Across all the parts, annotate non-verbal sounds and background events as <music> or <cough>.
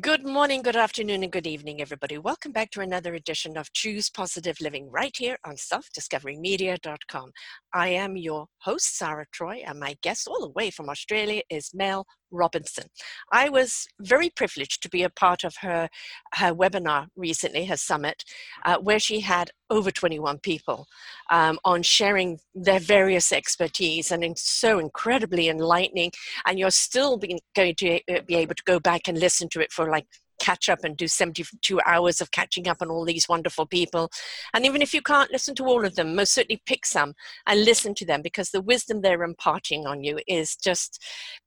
Good morning, good afternoon, and good evening, everybody. Welcome back to another edition of Choose Positive Living right here on selfdiscoverymedia.com. I am your host, Sarah Troy, and my guest all the way from Australia is Mel Robinson. I was very privileged to be a part of her, her webinar recently, her summit, uh, where she had over 21 people um, on sharing their various expertise and it's so incredibly enlightening. And you're still being, going to uh, be able to go back and listen to it for like catch up and do 72 hours of catching up on all these wonderful people. And even if you can't listen to all of them, most certainly pick some and listen to them because the wisdom they're imparting on you is just,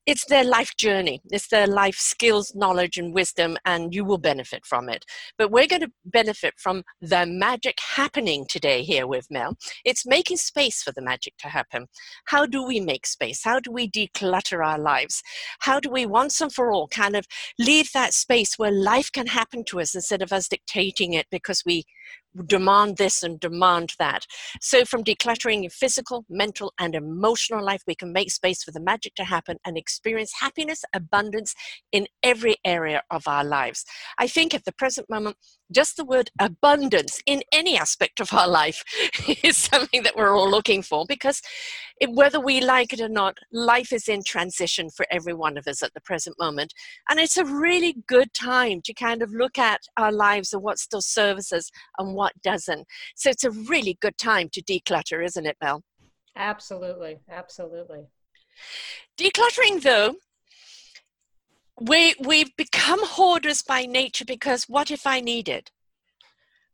it's their life journey. It's their life skills, knowledge, and wisdom, and you will benefit from it. But we're going to benefit from the magic happening today here with Mel. It's making space for the magic to happen. How do we make space? How do we declutter our lives? How do we once and for all kind of leave that space where life can happen to us instead of us dictating it because we demand this and demand that. So, from decluttering your physical, mental, and emotional life, we can make space for the magic to happen and experience happiness, abundance in every area of our lives. I think at the present moment, just the word abundance in any aspect of our life <laughs> is something that we're all looking for because it, whether we like it or not, life is in transition for every one of us at the present moment. And it's a really good time to kind of look at our lives and what still serves us and what doesn't. So it's a really good time to declutter, isn't it, Mel? Absolutely. Absolutely. Decluttering, though, we we've become hoarders by nature because what if I need it?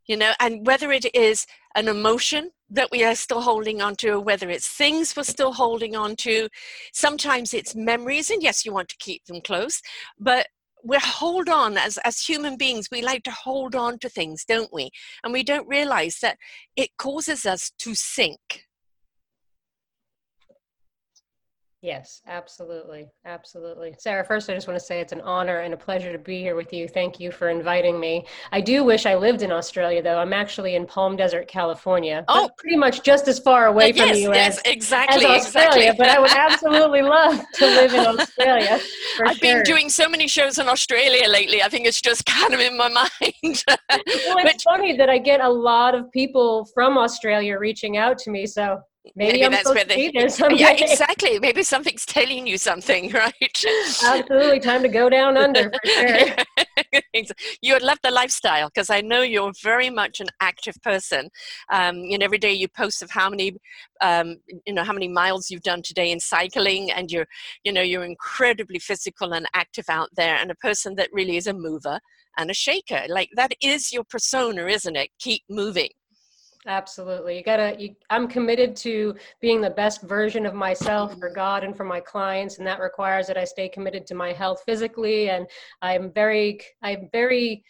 You know, and whether it is an emotion that we are still holding on to, or whether it's things we're still holding on to, sometimes it's memories, and yes, you want to keep them close, but we hold on as as human beings we like to hold on to things don't we and we don't realize that it causes us to sink Yes, absolutely. Absolutely. Sarah, first, I just want to say it's an honor and a pleasure to be here with you. Thank you for inviting me. I do wish I lived in Australia, though. I'm actually in Palm Desert, California. Oh, pretty much just as far away yes, from the US yes, exactly, as Australia, exactly. but I would absolutely <laughs> love to live in Australia. I've sure. been doing so many shows in Australia lately. I think it's just <laughs> kind of in my mind. well, it's funny that I get a lot of people from Australia reaching out to me. So Maybe, Maybe I'm that's where they, <laughs> Yeah, <laughs> exactly. Maybe something's telling you something, <laughs> right? Absolutely. Time to go down under for sure. you would love the lifestyle because I know you're very much an active person. Um, and every day you post of how many, um, you know, how many miles you've done today in cycling, and you're, you know, you're incredibly physical and active out there, and a person that really is a mover and a shaker. Like that is your persona, isn't it? Keep moving. Absolutely. You gotta, you, I'm committed to being the best version of myself for mm-hmm. God and for my clients. And that requires that I stay committed to my health physically. And I'm very, I'm very,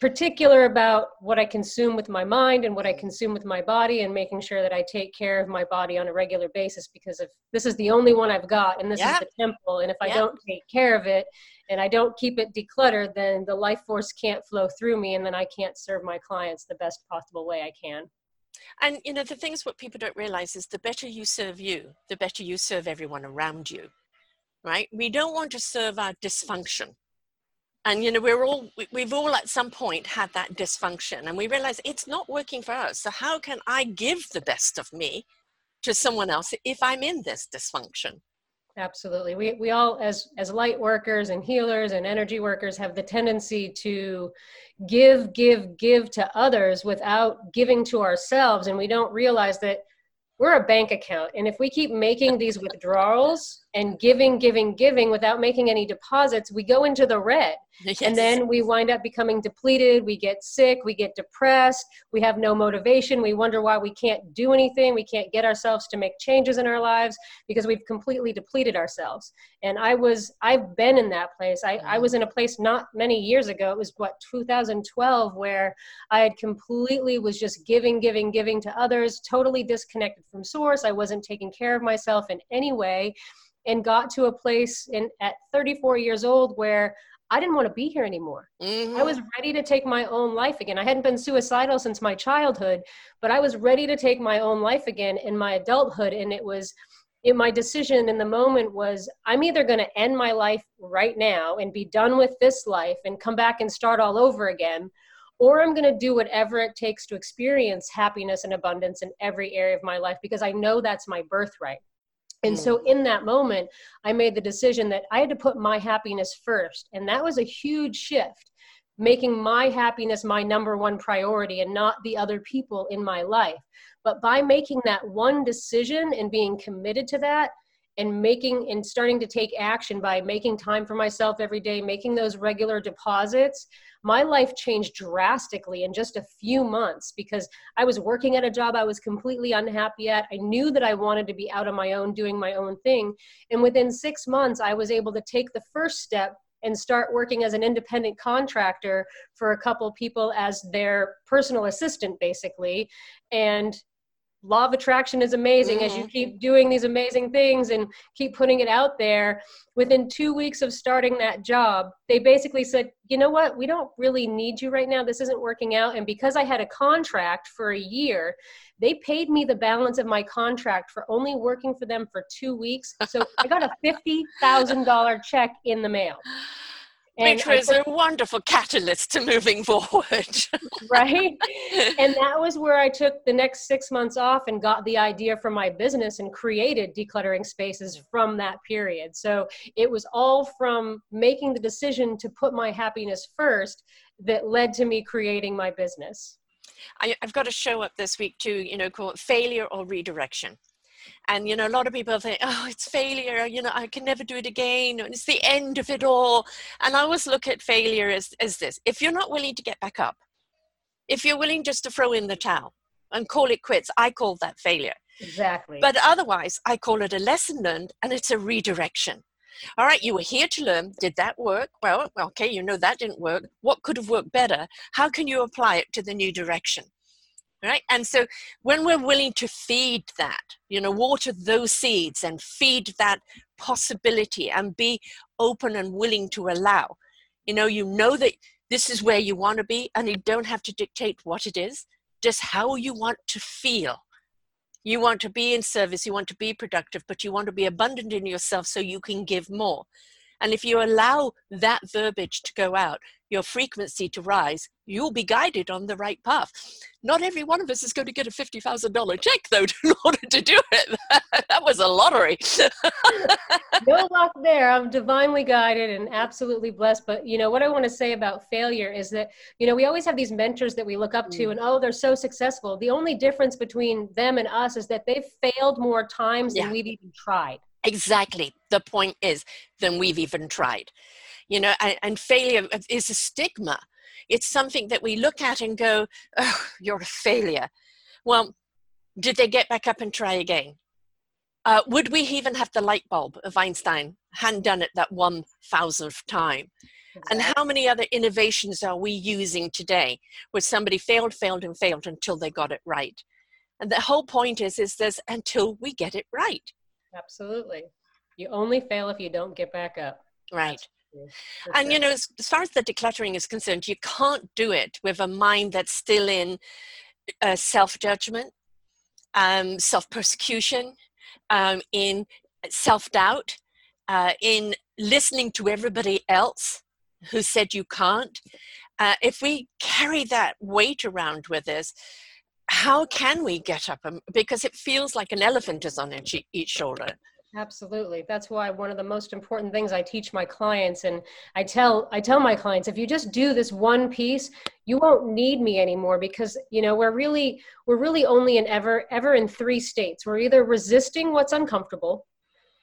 particular about what I consume with my mind and what I mm-hmm. consume with my body and making sure that I take care of my body on a regular basis because if this is the only one I've got and this yeah. is the temple and if I don't take care of it and I don't keep it decluttered then the life force can't flow through me and then I can't serve my clients the best possible way I can. And you know the things what people don't realize is the better you serve you, the better you serve everyone around you. Right? We don't want to serve our dysfunction and you know we're all we've all at some point had that dysfunction and we realize it's not working for us so how can i give the best of me to someone else if i'm in this dysfunction absolutely. We, we all as as light workers and healers and energy workers have the tendency to give give give to others without giving to ourselves and we don't realize that we're a bank account. And if we keep making these withdrawals and giving, giving, giving without making any deposits, we go into the red. Yes. And then we wind up becoming depleted. We get sick. We get depressed. We have no motivation. We wonder why we can't do anything. We can't get ourselves to make changes in our lives because we've completely depleted ourselves. And I was, I've been in that place. I, I was in a place not many years ago. It was what, 2012, where I had completely was just giving, giving, giving to others, totally disconnected from source. I wasn't taking care of myself in any way and got to a place in at 34 years old where I didn't want to be here anymore. Mm-hmm. I was ready to take my own life again. I hadn't been suicidal since my childhood, but I was ready to take my own life again in my adulthood. And it was, it, my decision in the moment was I'm either going to end my life right now and be done with this life and come back and start all over again, or I'm going to do whatever it takes to experience happiness and abundance in every area of my life because I know that's my birthright. And so mm. in that moment, I made the decision that I had to put my happiness first. And that was a huge shift, making my happiness my number one priority and not the other people in my life. But by making that one decision and being committed to that, and making and starting to take action by making time for myself every day, making those regular deposits, my life changed drastically in just a few months because I was working at a job I was completely unhappy at. I knew that I wanted to be out on my own, doing my own thing. And within six months, I was able to take the first step and start working as an independent contractor for a couple people as their personal assistant basically and law of attraction is amazing mm-hmm. as you mm-hmm. keep doing these amazing things and keep putting it out there within two weeks of starting that job they basically said you know what we don't really need you right now this isn't working out and because i had a contract for a year they paid me the balance of my contract for only working for them for two weeks so i got a <laughs> $50000 check in the mail and Which was a wonderful catalyst to moving <laughs> forward. right? <laughs> And that was where I took the next six months off and got the idea for my business and created decluttering spaces from that period. So it was all from making the decision to put my happiness first that led to me creating my business. I, have got a show up this week too, you know, called Failure or Redirection and you know a lot of people think oh it's failure you know i can never do it again and it's the end of it all. And i always look at failure as, as this if you're not willing to get back up if you're willing just to throw in the towel and call it quits i call that failure. Exactly. But otherwise i call it a lesson learned and it's a redirection. All right you were here to learn. Did that work? Well okay you know that didn't work. What could have worked better? How can you apply it to the new direction right? And so when we're willing to feed that you know water those seeds and feed that possibility and be open and willing to allow you know you know that this is where you want to be and you don't have to dictate what it is just how you want to feel. You want to be in service you want to be productive but you want to be abundant in yourself so you can give more and if you allow that verbiage to go out your frequency to rise, you'll be guided on the right path. Not every one of us is going to get a $50,000 check, though, <laughs> in order to do it. <laughs> that was a lottery. <laughs> no luck there. I'm divinely guided and absolutely blessed. But, you know, what I want to say about failure is that, you know, we always have these mentors that we look up to, mm. and oh, they're so successful. The only difference between them and us is that they've failed more times yeah. than we've even tried. Exactly. The point is, than we've even tried. You know and, and failure is a stigma. It's something that we look at and go oh you're a failure. Well did they get back up and try again? Uh, would we even have the light bulb of einstein hadn't done it that one thousandth time? Exactly. and how many other innovations are we using today where somebody failed failed and failed until they got it right? And the whole point is is this until we get it right absolutely. You only fail if you don't get back up. Right. And you know, as, as, far as the decluttering is concerned, you can't do it with a mind that's still in uh, self judgment, um, self persecution, um, in self doubt, uh, in listening to everybody else who said you can't. Uh, if we carry that weight around with us, how can we get up? Because it feels like an elephant is on each, each shoulder. Absolutely. That's why one of the most important things I teach my clients and I tell I tell my clients if you just do this one piece, you won't need me anymore because you know, we're really we're really only in ever ever in three states. We're either resisting what's uncomfortable,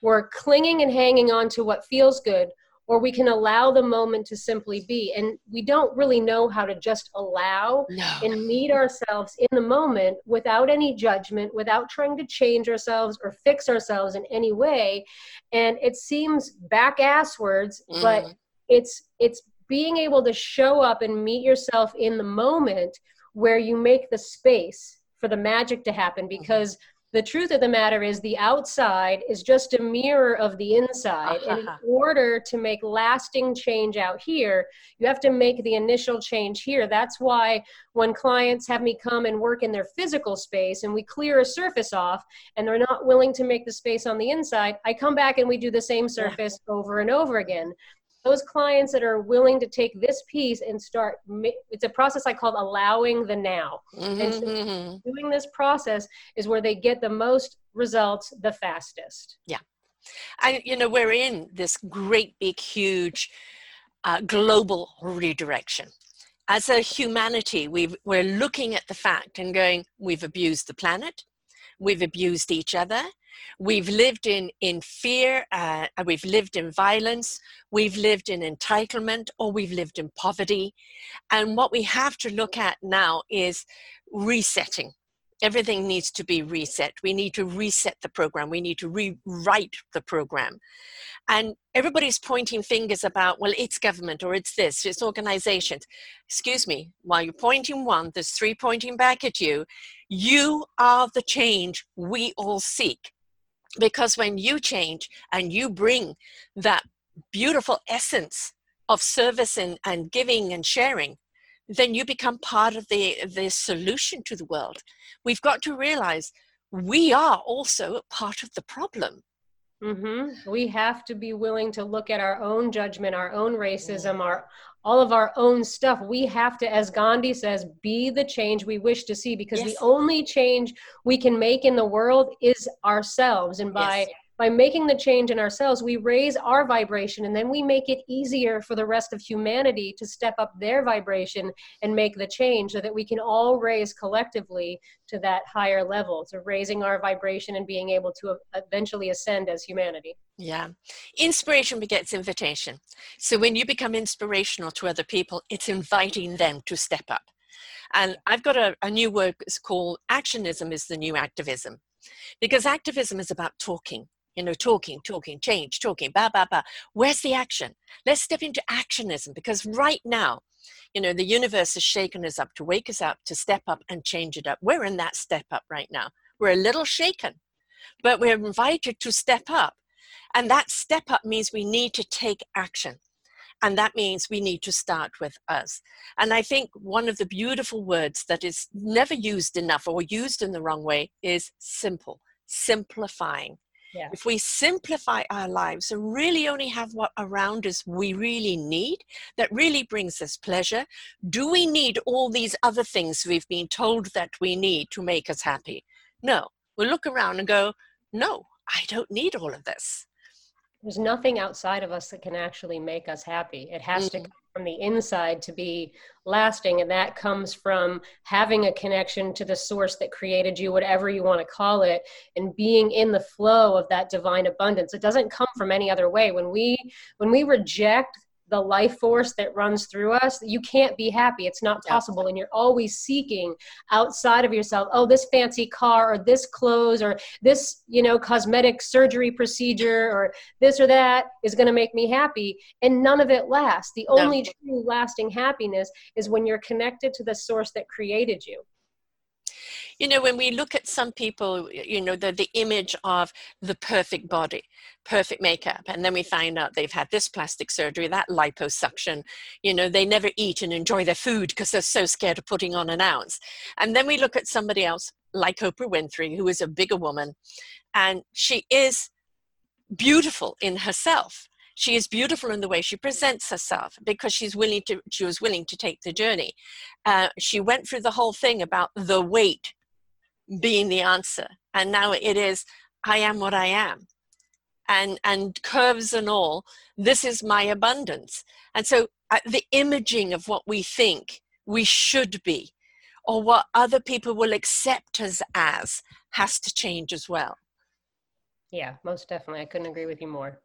we're clinging and hanging on to what feels good or we can allow the moment to simply be. And we don't really know how to just allow no. and meet ourselves in the moment without any judgment, without trying to change ourselves or fix ourselves in any way. And it seems back asswards, mm. but it's it's being able to show up and meet yourself in the moment where you make the space for the magic to happen mm-hmm. because mm-hmm the truth of the matter is the outside is just a mirror of the inside uh-huh. and in order to make lasting change out here you have to make the initial change here that's why when clients have me come and work in their physical space and we clear a surface off and they're not willing to make the space on the inside i come back and we do the same surface yeah. over and over again those clients that are willing to take this piece and start it's a process i call allowing the now. Mm-hmm. and so mm-hmm. doing this process is where they get the most results the fastest. Yeah. And you know we're in this great big huge uh, global redirection. As a humanity we we're looking at the fact and going we've abused the planet. We've abused each other We've lived in, in fear, uh, we've lived in violence, we've lived in entitlement, or we've lived in poverty. And what we have to look at now is resetting. Everything needs to be reset. We need to reset the program. We need to rewrite the program. And everybody's pointing fingers about, well, it's government or it's this, it's organizations. Excuse me, while you're pointing one, there's three pointing back at you. You are the change we all seek because when you change and you bring that beautiful essence of service and, and giving and sharing then you become part of the the solution to the world. We've got to realize we are also part of the problem. Mm-hmm. we have to be willing to look at our own judgment our own racism our all of our own stuff. We have to, as Gandhi says, be the change we wish to see because yes. the only change we can make in the world is ourselves. And by yes by making the change in ourselves, we raise our vibration and then we make it easier for the rest of humanity to step up their vibration and make the change so that we can all raise collectively to that higher level, to raising our vibration and being able to eventually ascend as humanity. Yeah. Inspiration begets invitation. So when you become inspirational to other people, it's inviting them to step up. And I've got a, a new word, it's called actionism is the new activism because activism is about talking you know, talking, talking, change, talking, ba, ba, ba. Where's the action? Let's step into actionism because right now, you know, the universe has shaken us up to wake us up, to step up and change it up. We're in that step up right now. We're a little shaken, but we're invited to step up. And that step up means we need to take action. And that means we need to start with us. And I think one of the beautiful words that is never used enough or used in the wrong way is simple, simplifying. Yeah. If we simplify our lives and really only have what around us we really need, that really brings us pleasure, do we need all these other things we've been told that we need to make us happy? No. We look around and go, no, I don't need all of this. There's nothing outside of us that can actually make us happy. It has mm-hmm. to from the inside to be lasting and that comes from having a connection to the source that created you whatever you want to call it and being in the flow of that divine abundance. It doesn't come from any other way. When we when we reject the life force that runs through us you can't be happy. It's not possible. And you're always seeking outside of yourself oh this fancy car or this clothes or this you know cosmetic surgery procedure or this or that is going to make me happy. And none of it lasts. The only no. true lasting happiness is when you're connected to the source that created you you know when we look at some people you know the, the image of the perfect body perfect makeup and then we find out they've had this plastic surgery that liposuction you know they never eat and enjoy their food because they're so scared of putting on an ounce. And then we look at somebody else like oprah winfrey who is a bigger woman and she is beautiful in herself. She is beautiful in the way she presents herself because she's willing to she was willing to take the journey. Uh, she went through the whole thing about the weight being the answer and now it is i am what i am and and curves and all this is my abundance and so uh, the imaging of what we think we should be or what other people will accept us as has to change as well Yeah, most definitely. I couldn't agree with you more.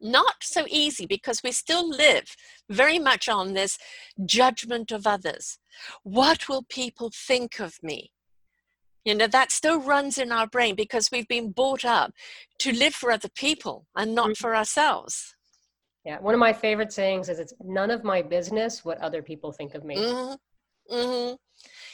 Not so easy because we still live very much on this judgment of others. What will people think of me? You know, that still runs in our brain because we've been brought up to live for other people and not mm-hmm. for ourselves. Yeah, one of my favorite sayings is it's none of my business what other people think of me. Mm-hmm. Mm-hmm.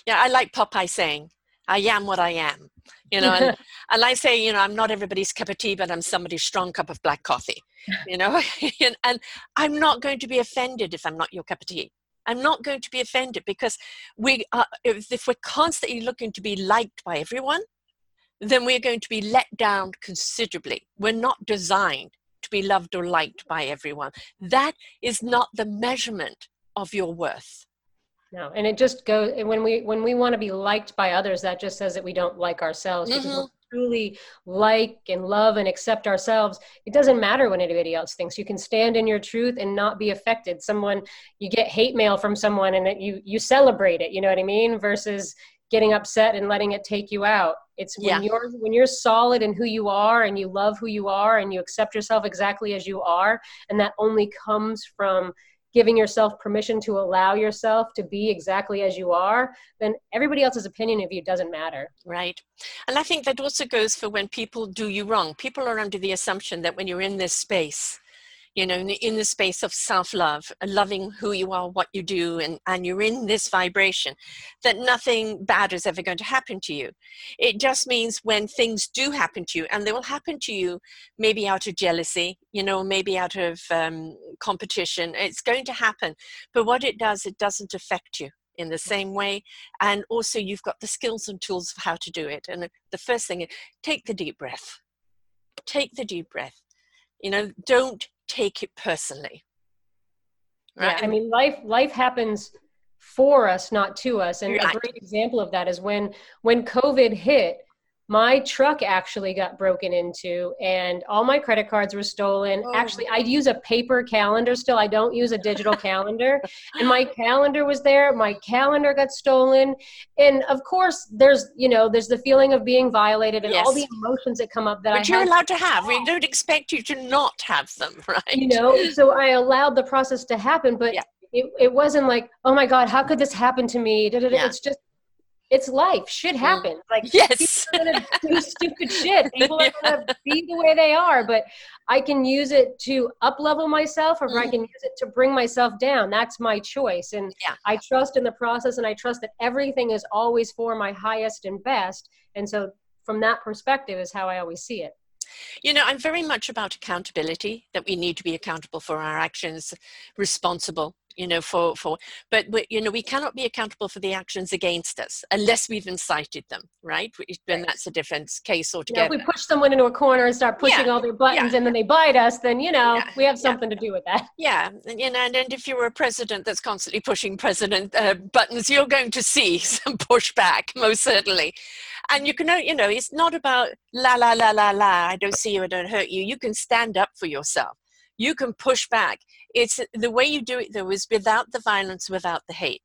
Yeah, I like Popeye saying, I am what I am. You know, and, and <laughs> I say, you know, I'm not everybody's cup of tea, but I'm somebody's strong cup of black coffee. You know, <laughs> and, and I'm not going to be offended if I'm not your cup of tea. I'm not going to be offended because we are, if, if we're constantly looking to be liked by everyone, then we're going to be let down considerably. We're not designed to be loved or liked by everyone. That is not the measurement of your worth. No, and it just goes when we when we want to be liked by others, that just says that we don't like ourselves. Mm-hmm. Because truly like and love and accept ourselves, it doesn't matter what anybody else thinks. You can stand in your truth and not be affected. Someone you get hate mail from someone and it, you you celebrate it. You know what I mean? Versus getting upset and letting it take you out. It's when yeah. you're when you're solid in who you are and you love who you are and you accept yourself exactly as you are, and that only comes from giving yourself permission to allow yourself to be exactly as you are, then everybody else's opinion of you doesn't matter. Right. And I think that also goes for when people do you wrong. People are under the assumption that when you're in this space, you know, in the space of self love, loving who you are, what you do, and, and you're in this vibration, that nothing bad is ever going to happen to you. It just means when things do happen to you, and they will happen to you maybe out of jealousy, you know, maybe out of um, competition, it's going to happen. But what it does, it doesn't affect you in the same way and also you've got the skills and tools of how to do it and the first thing is take the deep breath take the deep breath you know don't take it personally. Right? Yeah, I mean, life life happens for us, not to us. And right. a great example of that is when when COVID hit, my truck actually got broken into and all my credit cards were stolen. Oh. actually i use a paper calendar still. I don't use a digital calendar. And my calendar was there. My calendar got stolen. And of course there's you know there's the feeling of being violated and yes. all the emotions that come up that but I you're allowed to have. We don't expect you to not have them <laughs> right? You know so i allowed the process to happen but yeah. it, it wasn't like oh my god how could this happen to me? Yeah. it's just it's life. Shit happens. Like <laughs> yes, people are gonna do stupid shit. <laughs> People are gonna be the way they are. But I can use it to up level myself, or mm-hmm. I can use it to bring myself down. That's my choice. And yeah. I trust in the process, and I trust that everything is always for my highest and best. And so, from that perspective, is how I always see it. You know, I'm very much about accountability, that we need to be accountable for our actions, responsible you know for for but we, you know we cannot be accountable for the actions against us unless we've incited them right? Then that's a different case altogether you know, if we push someone into a corner and start pushing yeah. all their buttons yeah. and then they bite us then you know yeah. we have something to do with that. Yeah. And, you know and, and if you're a president that's constantly pushing president uh, buttons you're going to see <laughs> some pushback most certainly. And you can you know it's not about la la la la la i don't see you i don't hurt you. You can stand up for yourself you can push back. It's the way you do it though is without the violence, without the hate.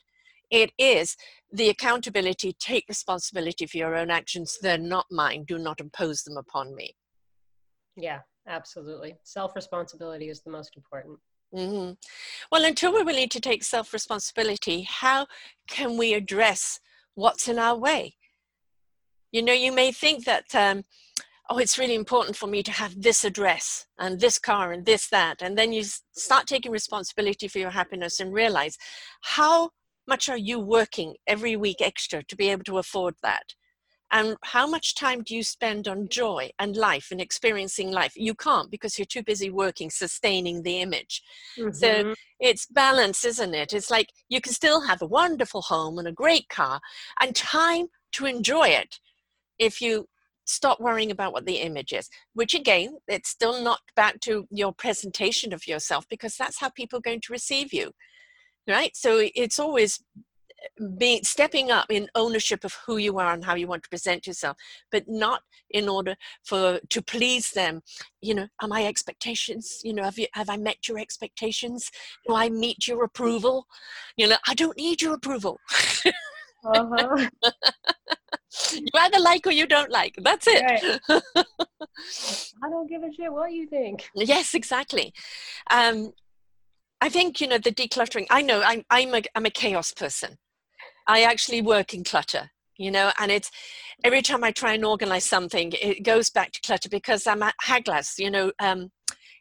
It is the accountability, take responsibility for your own actions. They're not mine. Do not impose them upon me. Yeah, absolutely. Self responsibility is the most important. Mm-hmm. Well, until we're willing to take self responsibility, how can we address what's in our way? You know, you may think that um, oh, it's really important for me to have this address and this car and this, that. And then you start taking responsibility for your happiness and realize how much are you working every week extra to be able to afford that? And how much time do you spend on joy and life and experiencing life? You can't because you're too busy working, sustaining the image. Mm-hmm. So it's balance, isn't it? It's like you can still have a wonderful home and a great car and time to enjoy it if you stop worrying about what the image is which again it's still not back to your presentation of yourself because that's how people are going to receive you right? So it's always eh, being stepping up in ownership of who you are and how you want to present yourself but not in order for to please them. You know are my expectations you know have you have i met your expectations? Do i meet your approval? You know i don't need your approval. Uh-huh. <laughs> you either like or you don't like. That's it. Right. <laughs> I don't give a shit what you think. Yes, exactly. Um, I think you know the decluttering. I know I'm I'm a I'm a chaos person. I actually work in clutter, you know, and it's every time I try and organize something, it goes back to clutter because I'm a Hagalaz, you know, um,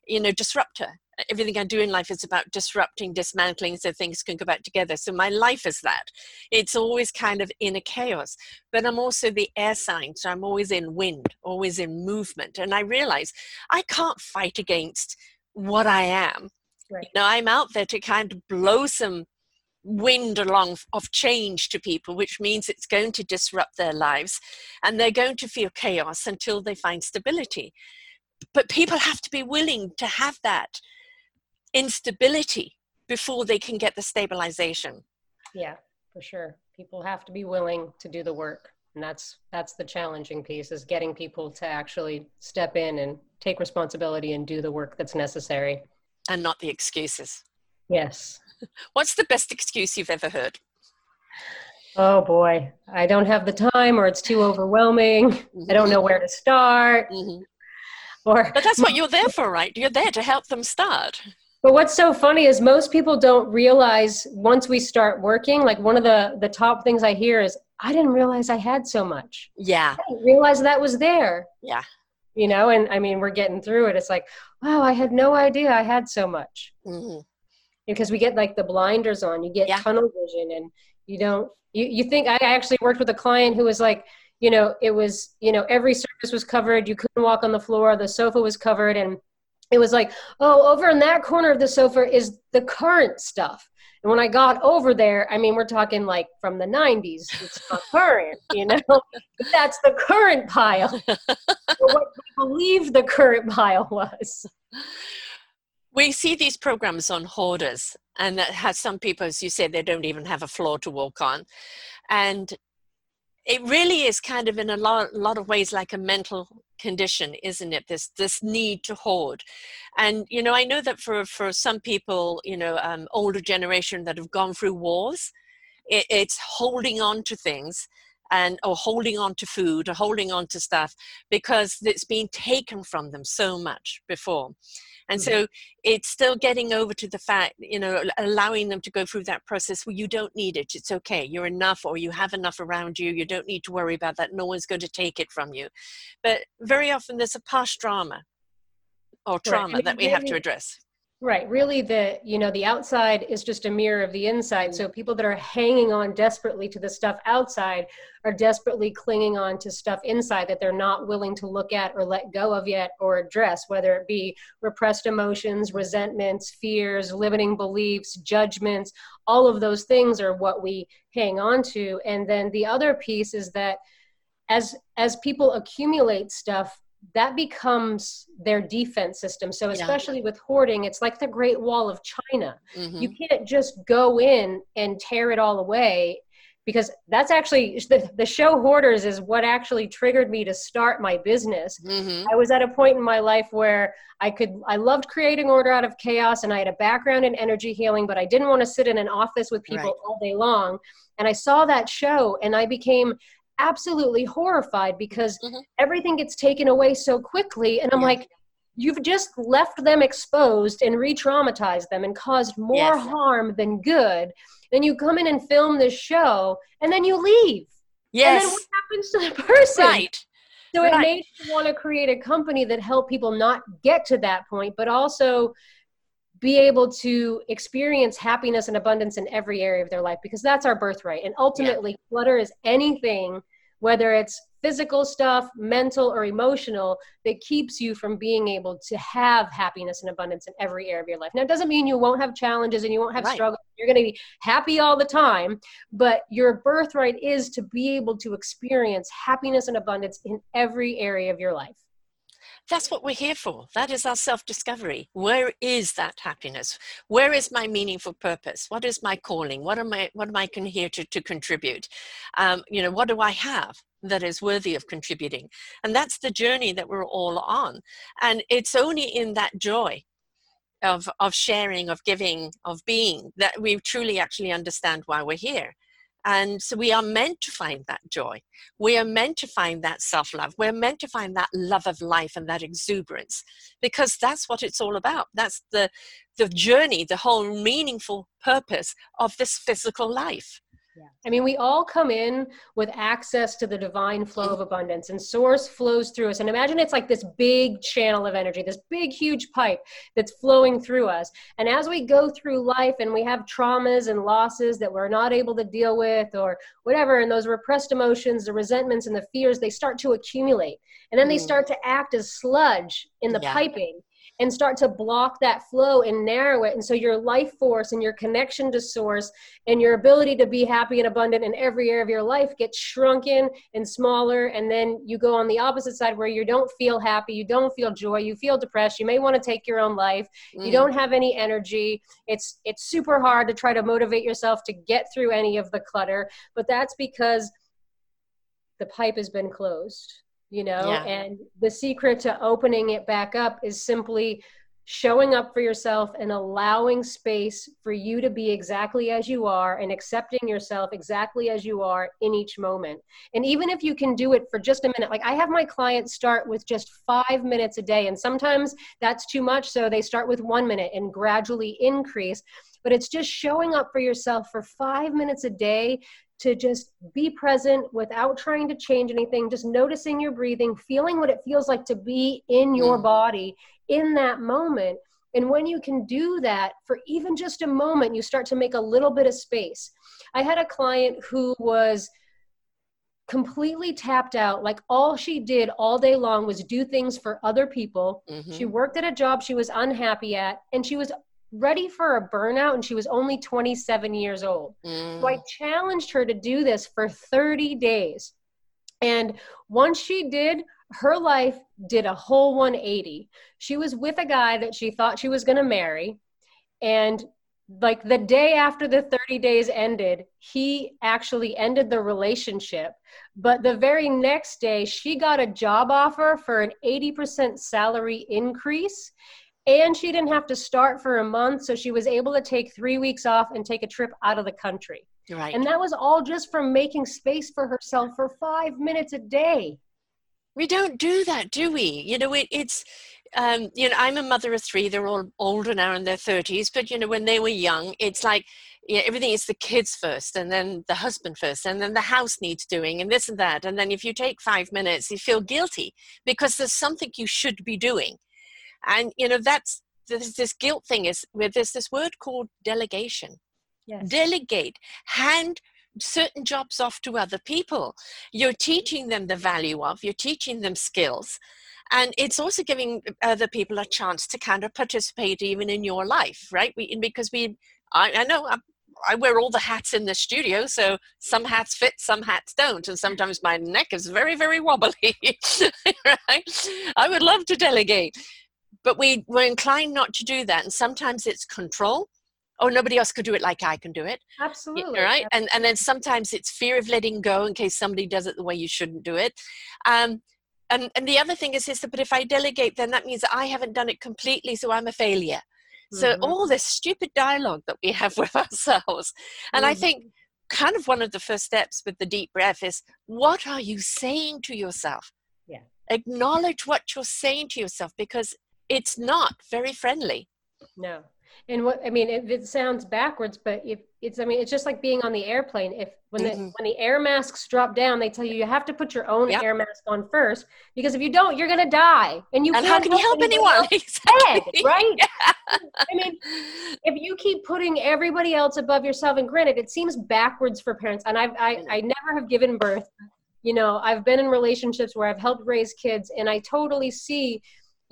you know, disruptor everything I do in life is about disrupting, dismantling so things can go back together. So my life is that. It's always kind of in a chaos. But I'm also the air sign, so I'm always in wind, always in movement. And I realize I can't fight against what I am. Right. You know, I'm out there to kind of blow some wind along of change to people, which means it's going to disrupt their lives and they're going to feel chaos until they find stability. But people have to be willing to have that instability before they can get the stabilization. Yeah, for sure. People have to be willing to do the work. And that's that's the challenging piece is getting people to actually step in and take responsibility and do the work that's necessary. And not the excuses. Yes. <laughs> What's the best excuse you've ever heard? Oh boy, I don't have the time or it's too overwhelming. Mm-hmm. I don't know where to start. Mm-hmm. Or But that's what <laughs> you're there for, right? You're there to help them start. But what's so funny is most people don't realize once we start working, like one of the the top things I hear is, I didn't realize I had so much. Yeah. I didn't realize that was there. Yeah. You know, and I mean, we're getting through it. It's like, wow, I had no idea I had so much. Mm-hmm. Because we get like the blinders on, you get yeah. tunnel vision, and you don't, you, you think, I actually worked with a client who was like, you know, it was, you know, every surface was covered, you couldn't walk on the floor, the sofa was covered, and it was like, oh, over in that corner of the sofa is the current stuff. And when I got over there, I mean, we're talking like from the 90s. It's not current, you know? <laughs> That's the current pile. <laughs> what we believe the current pile was. We see these programs on hoarders, and that has some people, as you said, they don't even have a floor to walk on. And it really is kind of in a lot, lot of ways like a mental condition isn't it? This this need to hoard. And you know i know that for for some people you know um, older generation that have gone through wars it, it's holding on to things and or holding on to food or holding on to stuff because it's been taken from them so much before and mm-hmm. so it's still getting over to the fact you know allowing them to go through that process where you don't need it it's okay you're enough or you have enough around you you don't need to worry about that no one's going to take it from you but very often there's a past drama or trauma right. that we have to address Right. Really, the you know the outside is just a mirror of the inside. So mm-hmm. people that are hanging on desperately to the stuff outside are desperately clinging on to stuff inside that they're not willing to look at or let go of yet or address, whether it be repressed emotions, resentments, fears, limiting beliefs, judgments. All of those things are what we hang on to. And then the other piece is that as as people accumulate stuff that becomes their defense system. So especially yeah. with hoarding, it's like the Great Wall of China. Mm-hmm. You can't just go in and tear it all away because that's actually the, the show hoarders is what actually triggered me to start my business mm-hmm. i was at a point in my life where i could i loved creating order out of chaos and i had a background in energy healing but i didn't want to sit in an office with people right. all day long and i saw that show and i became absolutely horrified because mm-hmm. everything gets taken away so quickly. And I'm yeah. like, you've just left them exposed and re traumatized them and caused more yes. harm than good. Then you come in and film this show and then you leave. Yes. And then what happens to the person? Right. So right. it made me want to create a company that helped people not get to that point, but also be able to experience happiness and abundance in every area of their life because that's our birthright. And ultimately, yeah. clutter is anything, whether it's physical stuff, mental, or emotional, that keeps you from being able to have happiness and abundance in every area of your life. Now, it doesn't mean you won't have challenges and you won't have right. struggles. You're going to be happy all the time, but your birthright is to be able to experience happiness and abundance in every area of your life. That's what we're here for. That is our self discovery. Where is that happiness? Where is my meaningful purpose? What is my calling? What am I, what am I here to, to contribute? Um, you know, what do I have? that is worthy of contributing. And that's the journey that we're all on. And it's only in that joy of, of sharing, of giving, of being that we truly actually understand why we're here. And so we are meant to find that joy. We are meant to find that self love. We're meant to find that love of life and that exuberance because that's what it's all about. That's the, the journey, the whole meaningful purpose of this physical life. Yeah. I mean, we all come in with access to the divine flow of abundance, and source flows through us. And imagine it's like this big channel of energy, this big, huge pipe that's flowing through us. And as we go through life and we have traumas and losses that we're not able to deal with, or whatever, and those repressed emotions, the resentments, and the fears, they start to accumulate. And then they mm. start to act as sludge in the yeah. piping and start to block that flow and narrow it. And so your life force and your connection to source and your ability to be happy and abundant in every area of your life gets shrunken and smaller. And then you go on the opposite side where you don't feel happy, you don't feel joy, you feel depressed, you may want to take your own life, mm. you don't have any energy. It's it's super hard to try to motivate yourself to get through any of the clutter, but that's because the pipe has been closed you know yeah. and the secret to opening it back up is simply showing up for yourself and allowing space for you to be exactly as you are and accepting yourself exactly as you are in each moment. And even if you can do it for just a minute, like I have my clients start with just five minutes a day, and sometimes that's too much. So they start with one minute and gradually increase. But it's just showing up for yourself for five minutes a day to just be present without trying to change anything, just noticing your breathing, feeling what it feels like to be in your mm. body in that moment. And when you can do that for even just a moment, you start to make a little bit of space. I had a client who was completely tapped out. Like all she did all day long was do things for other people. Mm-hmm. She worked at a job she was unhappy at, and she was ready for a burnout and she was only 27 years old. Mm. So I mm. challenged her to do this for 30 days. And once she did, her life did a whole 180. She was with a guy that she thought she was going to marry. And like the day after the 30 days ended, he actually ended the relationship. But the very next day, she got a job offer for an 80% salary increase and she didn't have to start for a month so she was able to take three weeks off and take a trip out of the country. Right. And that was all just from making space for herself for five minutes a day. We don't do that do we? You know it, it's um, you know i'm a mother of three. They're all older now in their 30s but you know when they were young it's like you know, everything is the kids first and then the husband first and then the house needs doing and this and that. And then if you take five minutes you feel guilty because there's something you should be doing and you know that's this, this guilt thing is where there's this word called delegation yes. delegate hand certain jobs off to other people you're teaching them the value of you're teaching them skills and it's also giving other people a chance to kind of participate even in your life right we because we i, I know I, I wear all the hats in the studio, so some hats fit, some hats don't, and sometimes my neck is very, very wobbly. <laughs> right? I would love to delegate, but we, we're inclined not to do that. And sometimes it's control. Oh, nobody else could do it like I can do it. Absolutely. Right. And, and then sometimes it's fear of letting go in case somebody does it the way you shouldn't do it. Um, and, and the other thing is, is that, but if I delegate, then that means I haven't done it completely, so I'm a failure. So mm-hmm. all this stupid dialogue that we have <laughs> with ourselves. And mm-hmm. I think kind of one of the first steps with the deep breath is what are you saying to yourself? Yeah. Acknowledge what you're saying to yourself because it's not very friendly. No. And what I mean, it, it sounds backwards, but if it's, I mean, it's just like being on the airplane. If when the mm-hmm. when the air masks drop down, they tell you you have to put your own yep. air mask on first because if you don't, you're gonna die, and you and can't how can help you help anyone? <laughs> Exactly. Head, right? <laughs> Yeah. I mean, if you keep putting everybody else above yourself, and granted, it seems backwards for parents, and I've I, I never have given birth. You know, I've been in relationships where I've helped raise kids, and I totally see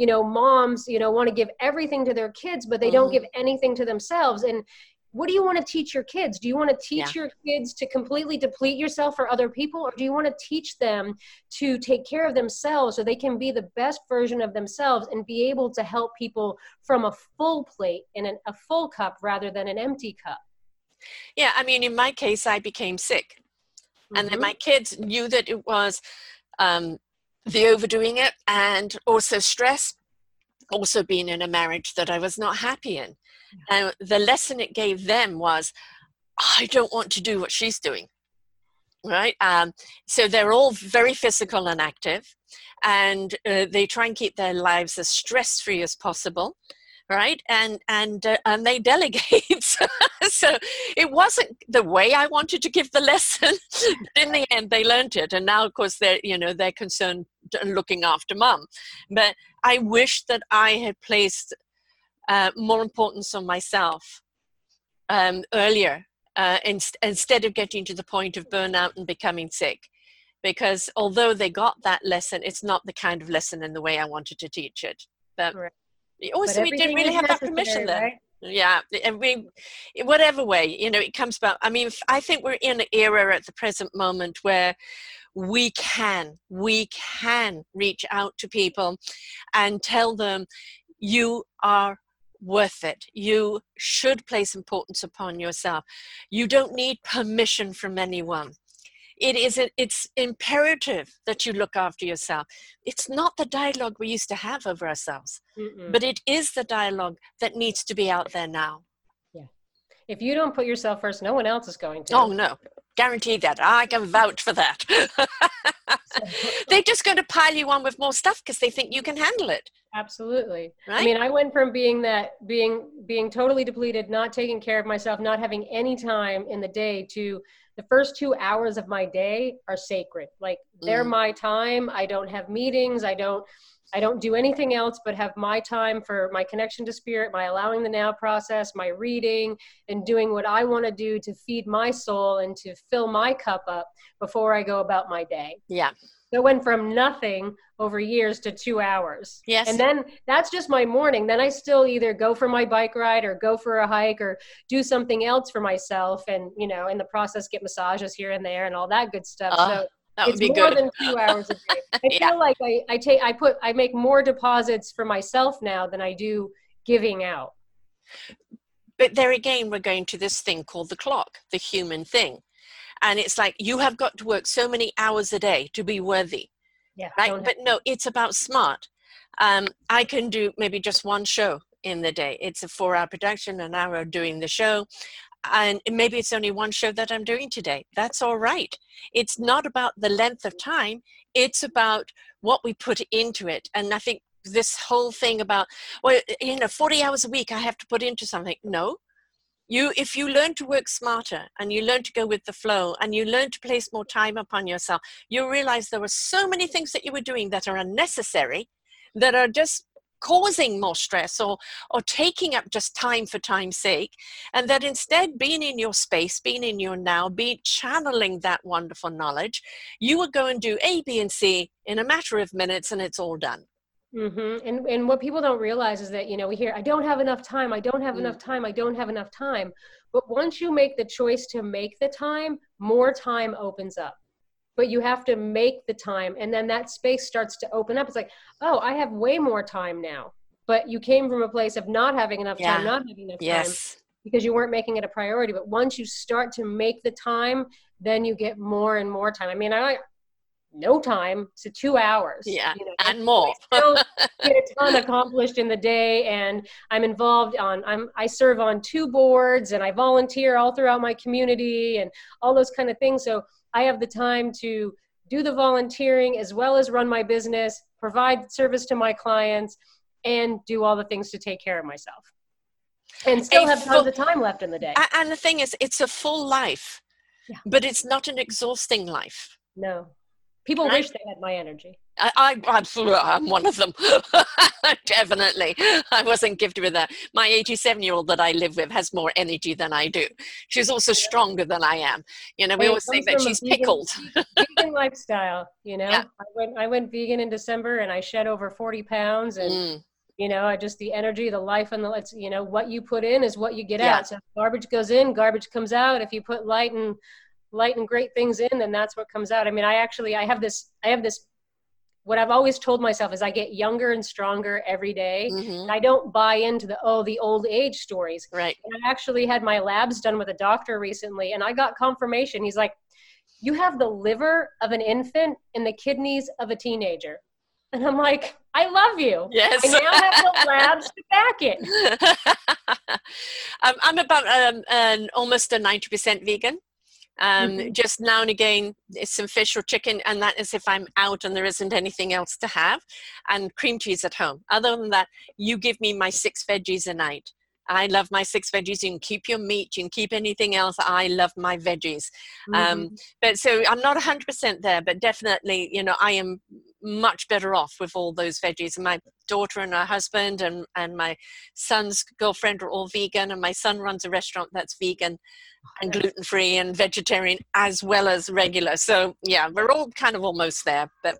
you know moms you know want to give everything to their kids but they mm-hmm. don't give anything to themselves and what do you want to teach your kids do you want to teach yeah. your kids to completely deplete yourself for other people or do you want to teach them to take care of themselves so they can be the best version of themselves and be able to help people from a full plate and an, a full cup rather than an empty cup yeah i mean in my case i became sick mm-hmm. and then mm-hmm. my kids knew that it was um, the overdoing it and also stress also being in a marriage that i was not happy in. And the lesson it gave them was i don't want to do what she's doing right? Um, so they're all very physical and active, and uh, they try and keep their lives as stress free as possible right? And and uh, and they delegate. <laughs> So it wasn't the way i wanted to give the lesson <laughs> but in the end they learned it. And now of course they're you know they're concerned looking after mum. But i wish that i had placed uh, more importance on myself um, earlier uh, in, instead of getting to the point of burnout and becoming sick. Because although they got that lesson it's not the kind of lesson in the way i wanted to teach it. But right also we didn't really have that permission then. right? yeah I mean, whatever way you know it comes about i mean i think we're in an era at the present moment where we can we can reach out to people and tell them you are worth it. You should place importance upon yourself. You don't need permission from anyone it is a, it's imperative that you look after yourself. It's not the dialogue we used to have over ourselves Mm-mm. but it is the dialogue that needs to be out there now. Yeah. If you don't put yourself first no one else is going to. Oh no. Guarantee that. I can vouch for that. <laughs> They're just going to pile you on with more stuff because they think you can handle it. Absolutely. Right? i mean i went from being that being being totally depleted not taking care of myself not having any time in the day to the first two hours of my day are sacred. Like they're mm. my time. I don't have meetings. I don't i don't do anything else but have my time for my connection to spirit my allowing the now process my reading and doing what i want to do to feed my soul and to fill my cup up before i go about my day. Yeah so it went from nothing over years to two hours. Yes. And then that's just my morning. Then I still either go for my bike ride or go for a hike or do something else for myself and, you know, in the process get massages here and there and all that good stuff. Uh, so that would it's be more good. than two hours a day. <laughs> I yeah. feel like I, I take I put I make more deposits for myself now than I do giving out. But there again, we're going to this thing called the clock, the human thing and it's like you have got to work so many hours a day to be worthy. Yeah right? but no it's about smart. Um, i can do maybe just one show in the day. It's a four hour production an hour doing the show and maybe it's only one show that i'm doing today. That's all right. It's not about the length of time. It's about what we put into it. And i think this whole thing about well you know 40 hours a week i have to put into something. No you if you learn to work smarter and you learn to go with the flow and you learn to place more time upon yourself you realize there were so many things that you were doing that are unnecessary that are just causing more stress or or taking up just time for time's sake and that instead being in your space being in your now be channeling that wonderful knowledge you will go and do a b and c in a matter of minutes and it's all done Mm-hmm. And and what people don't realize is that you know we hear I don't have enough time, I don't have mm. enough time, I don't have enough time. But once you make the choice to make the time, more time opens up. But you have to make the time, and then that space starts to open up. It's like, oh, I have way more time now. But you came from a place of not having enough yeah. time, not having enough yes. time because you weren't making it a priority. But once you start to make the time, then you get more and more time. I mean, I no time to two hours. Yeah, you know, and more. still <laughs> get a ton accomplished in the day, and I'm involved on. I'm I serve on two boards, and I volunteer all throughout my community, and all those kind of things. So I have the time to do the volunteering as well as run my business, provide service to my clients, and do all the things to take care of myself. And still a have tons full, of time left in the day. And the thing is, it's a full life, yeah. but it's not an exhausting life. No, People wish they had my energy. I, I, I'm one of them. <laughs> Definitely. I wasn't gifted with that. My 87 year old that I live with has more energy than I do. She's also stronger than I am. You know, we always say that she's vegan, pickled. vegan lifestyle, you know. Yeah. I went I went vegan in December and I shed over 40 pounds and mm. you know, I just the energy, the life and the it's you know, what you put in is what you get yeah. out. So garbage goes in, garbage comes out. If you put light and light and great things in then that's what comes out. I mean i actually i have this i have this what i've always told myself is i get younger and stronger every day. Mm-hmm. i don't buy into the oh the old age stories. Right. And i actually had my labs done with a doctor recently and i got confirmation. He's like you have the liver of an infant and the kidneys of a teenager. And i'm like i love you. Yes. I now have the labs to back it. <laughs> Um, i'm about um, an almost a 90% vegan Um, mm-hmm. Just now and again, it's some fish or chicken, and that is if I'm out and there isn't anything else to have, and cream cheese at home. Other than that, you give me my six veggies a night. I love my six veggies. You can keep your meat, you can keep anything else. I love my veggies. Um, mm-hmm. Um, but so I'm not 100% there, but definitely, you know, I am much better off with all those veggies. And my daughter and her husband and, and my son's girlfriend are all vegan, and my son runs a restaurant that's vegan and gluten free and vegetarian as well as regular. So yeah, we're all kind of almost there, but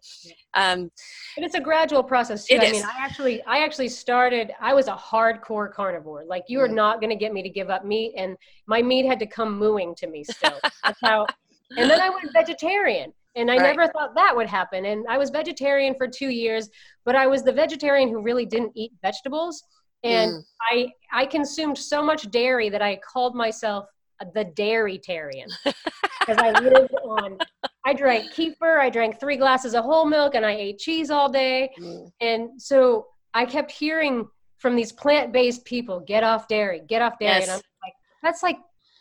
um, but it's a gradual process too. I is. mean, I actually I actually started. I was a hardcore carnivore. Like you are mm. not going to get me to give up meat, and my meat had to come mooing to me still. That's how. And then I went vegetarian. And I right. never thought that would happen. And I was vegetarian for two years, but I was the vegetarian who really didn't eat vegetables. And mm. I I consumed so much dairy that I called myself the dairytarian <laughs> because I lived on. I drank kefir, I drank three glasses of whole milk, and I ate cheese all day. Mm. And so I kept hearing from these plant-based people, "Get off dairy, get off dairy," yes. and I'm like, "That's like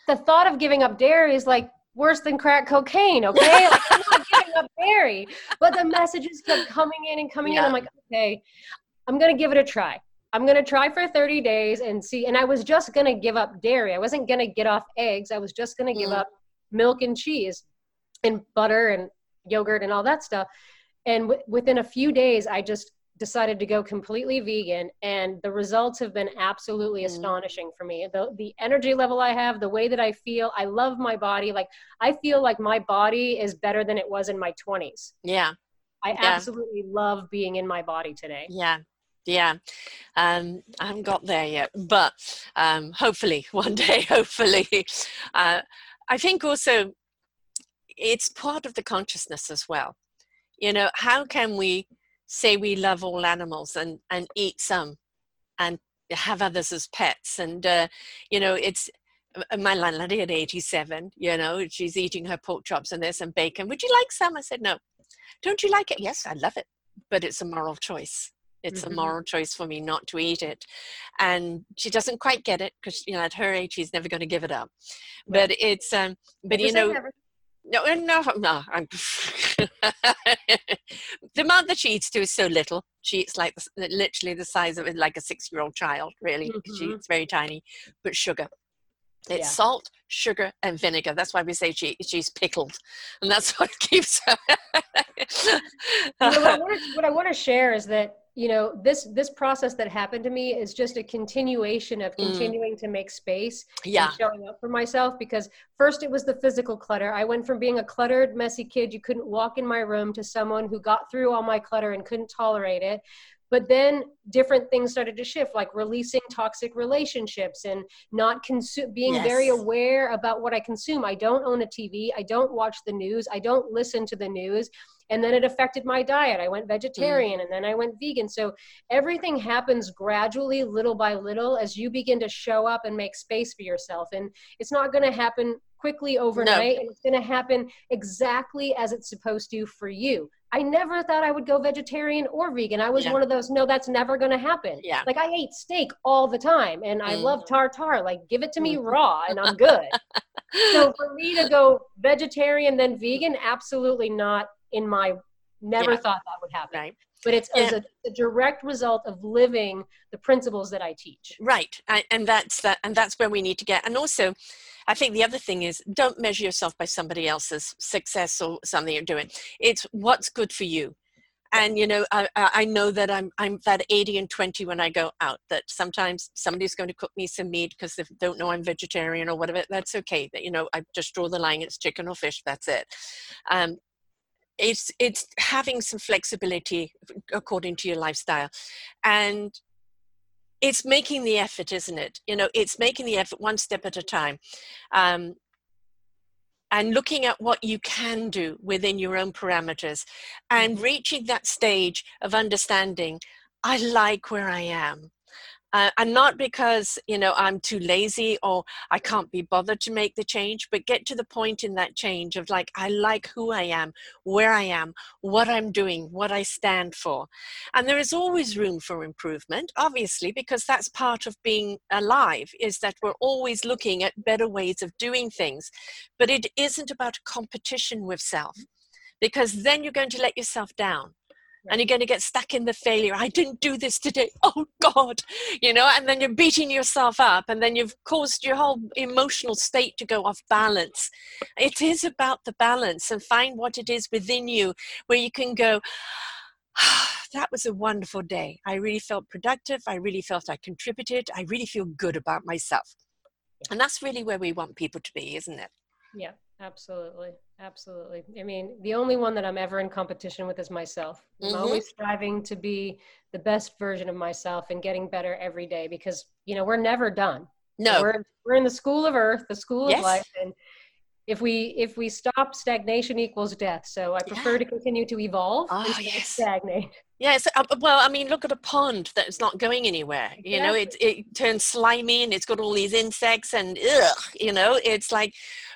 the thought of giving up dairy is like worse than crack cocaine, okay? Like, I'm not giving up dairy. But the messages kept coming in and coming yeah. in. I'm like, okay, I'm to give it a try. I'm to try for 30 days and see. And I was just to give up dairy. I wasn't to get off eggs. I was just to give mm. up milk and cheese and butter and yogurt and all that stuff. And w- within a few days, I just decided to go completely vegan and the results have been absolutely mm. astonishing for me. The, the energy level i have the way that i feel i love my body like i feel like my body is better than it was in my 20s yeah. I yeah. absolutely love being in my body today. Yeah. Yeah. Um, i haven't got there yet but um, hopefully <laughs> one day hopefully. <laughs> Uh, i think also it's part of the consciousness as well. You know how can we say we love all animals and and eat some and have others as pets. And uh, you know it's uh, my landlady at 87 you know she's eating her pork chops and there's some bacon. Would you like some? I said no. Don't you like it? Yes i love it. But it's a moral choice. It's mm-hmm. a moral choice for me not to eat it. And she doesn't quite get it because you know at her age she's never going to give it up. Right. but it's um but you know no no no i'm <laughs> the amount that she eats too is so little. She eats like literally the size of like a six-year-old child. Really, mm-hmm. she eats very tiny. But sugar, it's yeah. salt, sugar, and vinegar. That's why we say she she's pickled, and that's <laughs> what keeps her. you know, what I <laughs> want to share is that you know this this process that happened to me is just a continuation of mm. continuing mm. to make space yeah showing up for myself because first it was the physical clutter i went from being a cluttered messy kid you couldn't walk in my room to someone who got through all my clutter and couldn't tolerate it but then different things started to shift like releasing toxic relationships and not consume being yes. very aware about what i consume i don't own a tv i don't watch the news i don't listen to the news and then it affected my diet i went vegetarian mm. and then i went vegan so everything happens gradually little by little as you begin to show up and make space for yourself and it's not going to happen quickly overnight no. and it's going to happen exactly as it's supposed to for you I never thought I would go vegetarian or vegan. I was yeah. one of those, no, that's never going to happen. Yeah. Like I ate steak all the time and I mm. love tartar. Like give it to me mm. raw and I'm good. <laughs> so for me to go vegetarian then vegan, absolutely not in my never yeah. thought that would happen. Right. But it's yeah. as a, a, direct result of living the principles that I teach. Right, and that's that, and that's where we need to get. And also, I think the other thing is don't measure yourself by somebody else's success or something you're doing. It's what's good for you. And you know, I, I know that I'm I'm that 80 and 20 when I go out. That sometimes somebody's going to cook me some meat because they don't know I'm vegetarian or whatever. That's okay. That you know, I just draw the line. It's chicken or fish. That's it. Um, it's it's having some flexibility according to your lifestyle. And it's making the effort isn't it? You know it's making the effort one step at a time um, and looking at what you can do within your own parameters and mm-hmm. reaching that stage of understanding i like where i am uh, and not because you know i'm too lazy or i can't be bothered to make the change but get to the point in that change of like i like who i am where i am what i'm doing what i stand for. And there is always room for improvement obviously because that's part of being alive is that we're always looking at better ways of doing things. But it isn't about competition with self because then you're going to let yourself down and you're going to get stuck in the failure. I didn't do this today. <laughs> Oh God, you know, and then you're beating yourself up, and then you've caused your whole emotional state to go off balance. It is about the balance and find what it is within you where you can go. Ah, that was a wonderful day. I really felt productive. I really felt I contributed. I really feel good about myself. And that's really where we want people to be, isn't it? Yeah, absolutely. Absolutely. I mean, the only one that I'm ever in competition with is myself. I'm mm-hmm. always striving to be the best version of myself and getting better every day because, you know, we're never done. No. We're, we're in the school of earth, the school yes. of life. And if we if we stop stagnation equals death so i prefer yeah. to continue to evolve oh, yes. stagnate yes uh, well i mean look at a pond that's not going anywhere exactly. you know it, it turns slimy and it's got all these insects and ugh, you know it's like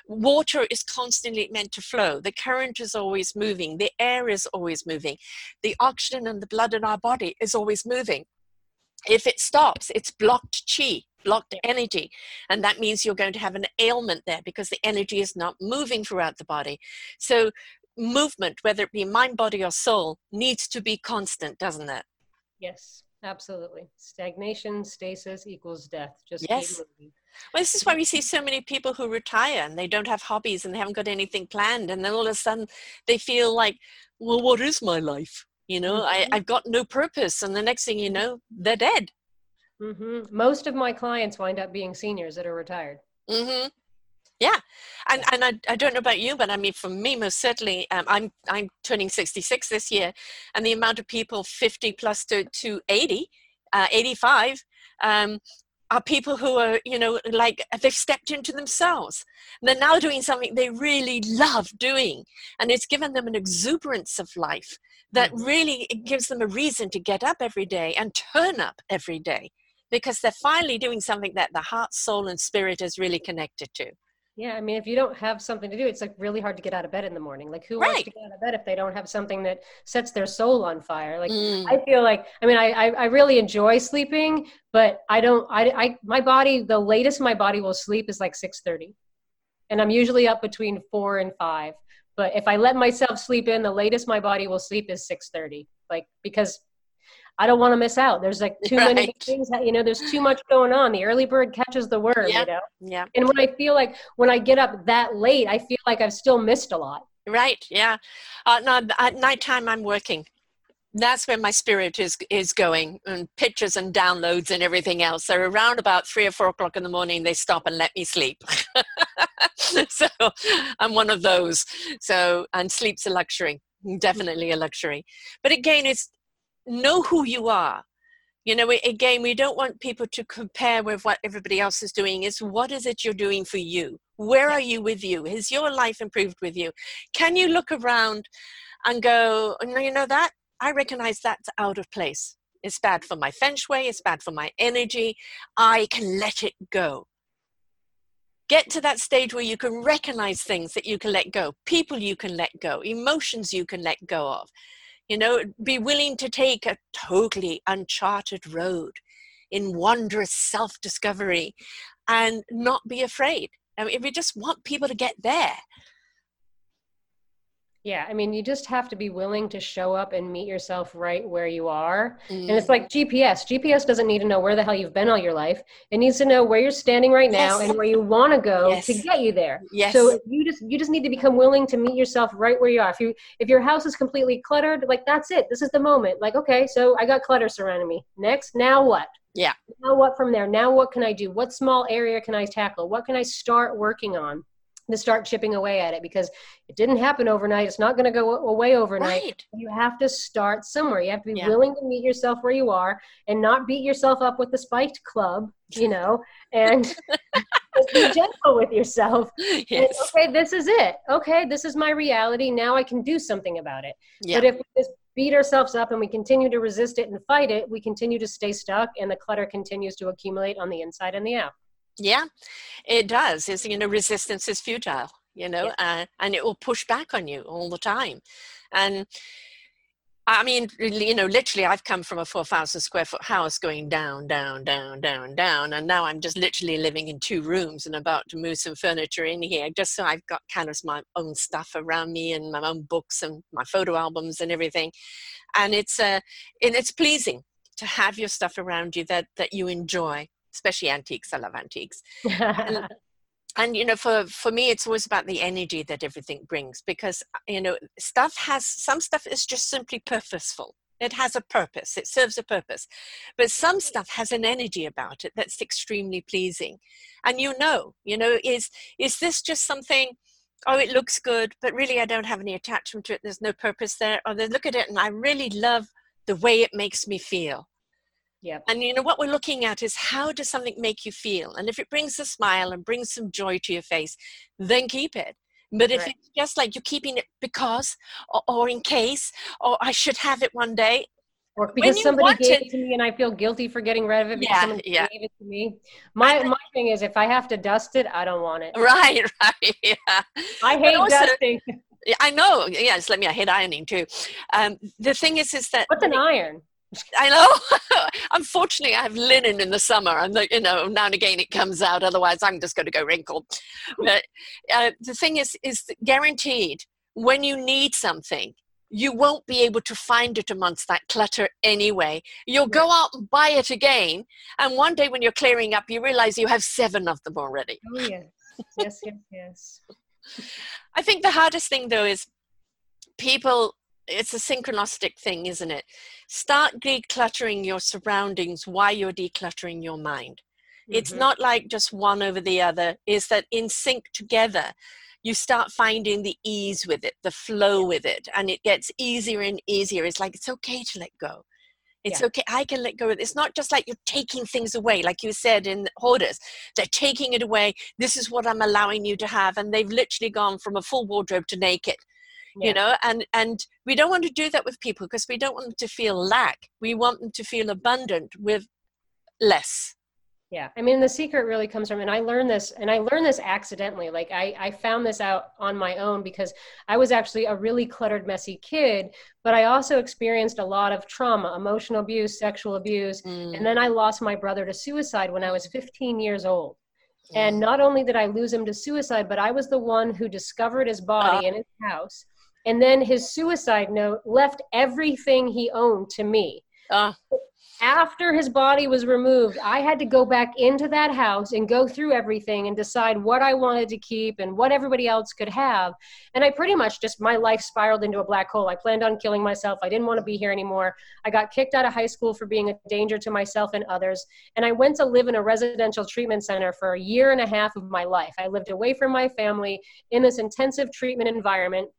water is constantly meant to flow. The current is always moving. The air is always moving. The oxygen and the blood in our body is always moving. If it stops, it's blocked chi, blocked energy. And that means you're going to have an ailment there because the energy is not moving throughout the body. So, movement, whether it be mind, body, or soul, needs to be constant, doesn't it? Yes, absolutely. Stagnation, stasis equals death. Just yes. Well, this is why we see so many people who retire and they don't have hobbies and they haven't got anything planned. And then all of a sudden they feel like, well, what is my life? You know, mm-hmm. I, I've got no purpose. And the next thing you know, they're dead. Mm-hmm. Most of my clients wind up being seniors that are retired. Mm-hmm. Yeah, and and I, I don't know about you, but I mean, for me, most certainly, um, I'm I'm turning 66 this year, and the amount of people 50 plus to to 80, uh, 85, um, are people who are, you know, like they've stepped into themselves. And they're now doing something they really love doing. And it's given them an exuberance of life that mm-hmm. really gives them a reason to get up every day and turn up every day because they're finally doing something that the heart, soul, and spirit is really connected to. Yeah, I mean, if you don't have something to do, it's like really hard to get out of bed in the morning. Like, who right. wants to get out of bed if they don't have something that sets their soul on fire? Like, mm. I feel like, I mean, I, I, I really enjoy sleeping, but I don't, I, I, my body, the latest my body will sleep is like six thirty, and I'm usually up between four and five. But if I let myself sleep in, the latest my body will sleep is six thirty. Like, because I don't want to miss out. There's like too right. many things that, you know, there's too much going on. The early bird catches the worm, yeah. you know? Yeah. And when I feel like when I get up that late, I feel like I've still missed a lot. Right. Yeah. Uh, no, at nighttime, I'm working. That's where my spirit is is going, and pictures and downloads and everything else. So around about three or four o'clock in the morning, they stop and let me sleep. <laughs> so I'm one of those. So and sleep's a luxury, definitely a luxury. But again, it's know who you are. You know again we don't want people to compare with what everybody else is doing. Is what is it you're doing for you? Where are you with you? Has your life improved with you? Can you look around and go oh, no you know that? I recognize that's out of place. It's bad for my feng shui. It's bad for my energy. I can let it go. Get to that stage where you can recognize things that you can let go people you can let go emotions you can let go of you know, be willing to take a totally uncharted road in wondrous self discovery and not be afraid. I mean, if we just want people to get there, yeah, I mean, you just have to be willing to show up and meet yourself right where you are. Mm. And it's like mm. GPS. GPS doesn't need to know where the hell you've been all your life. It needs to know where you're standing right now yes. and where you want to go yes. to get you there. Yes. So you just you just need to become willing to meet yourself right where you are. If you if your house is completely cluttered, like that's it. This is the moment. Like, okay, so I got clutter surrounding me. Next, now what? Yeah. Now what from there? Now what can I do? What small area can I tackle? What can I start working on? To start chipping away at it because it didn't happen overnight. It's not going to go away overnight. Right. You have to start somewhere. You have to be yeah. willing to meet yourself where you are and not beat yourself up with the spiked club, you know, and <laughs> be gentle with yourself. <laughs> Yes. And, okay, this is it. Okay, this is my reality. Now I can do something about it. Yeah. But if we just beat ourselves up and we continue to resist it and fight it, we continue to stay stuck and the clutter continues to accumulate on the inside and the out. Yeah, it does. Is you know, resistance is futile, you know, yeah. uh, and it will push back on you all the time. And I mean, you know, literally, I've come from a 4,000 square foot house going down, down, down, down, down. And now I'm just literally living in two rooms and about to move some furniture in here just so I've got kind of my own stuff around me and my own books and my photo albums and everything. And it's, uh, and it's pleasing to have your stuff around you that, that you enjoy, especially antiques. I love antiques. and, <laughs> and you know for for me it's always about the energy that everything brings because you know stuff has some stuff is just simply purposeful. It has a purpose. It serves a purpose. But some stuff has an energy about it that's extremely pleasing. And you know you know is is this just something oh it looks good but really i don't have any attachment to it. There's no purpose there. Or they look at it and i really love the way it makes me feel yeah. And you know what we're looking at is how does something make you feel? And if it brings a smile and brings some joy to your face, then keep it. But if right. it's just like you're keeping it because or, or, in case or I should have it one day. Or because somebody gave it, it, to me and I feel guilty for getting rid of it because yeah, somebody yeah. gave it to me. My my thing is if I have to dust it, I don't want it. Right, <laughs> right. Yeah. I hate also, dusting. I know. Yes, let me. I hate ironing too. Um, the thing is, is that what's an iron? I know. <laughs> Unfortunately, I have linen in the summer, and the, you know now and again it comes out. Otherwise, I'm just going to go wrinkled. But uh, the thing is, is guaranteed when you need something, you won't be able to find it amongst that clutter anyway. You'll go out and buy it again, and one day when you're clearing up, you realize you have seven of them already. Oh yes, yes, yes, yes. <laughs> I think the hardest thing though is people it's a synchronistic thing, isn't it? Start decluttering your surroundings while you're decluttering your mind. Mm-hmm. It's not like just one over the other, is that in sync together, you start finding the ease with it, the flow with it, and it gets easier and easier. It's like it's okay to let go. It's yeah. okay. I can let go. It's not just like you're taking things away, like you said in hoarders. They're taking it away. This is what I'm allowing you to have, and they've literally gone from a full wardrobe to naked yeah. you know and and we don't want to do that with people because we don't want them to feel lack. We want them to feel abundant with less. Yeah i mean the secret really comes from and i learned this and i learned this accidentally like i i found this out on my own because i was actually a really cluttered messy kid but i also experienced a lot of trauma emotional abuse sexual abuse mm. and then i lost my brother to suicide when i was 15 years old. And not only did I lose him to suicide, but I was the one who discovered his body uh, in his house and then his suicide note left everything he owned to me. Uh. After his body was removed, I had to go back into that house and go through everything and decide what I wanted to keep and what everybody else could have. And I pretty much just, my life spiraled into a black hole. I planned on killing myself. I didn't want to be here anymore. I got kicked out of high school for being a danger to myself and others. And I went to live in a residential treatment center for a year and a half of my life. I lived away from my family in this intensive treatment environment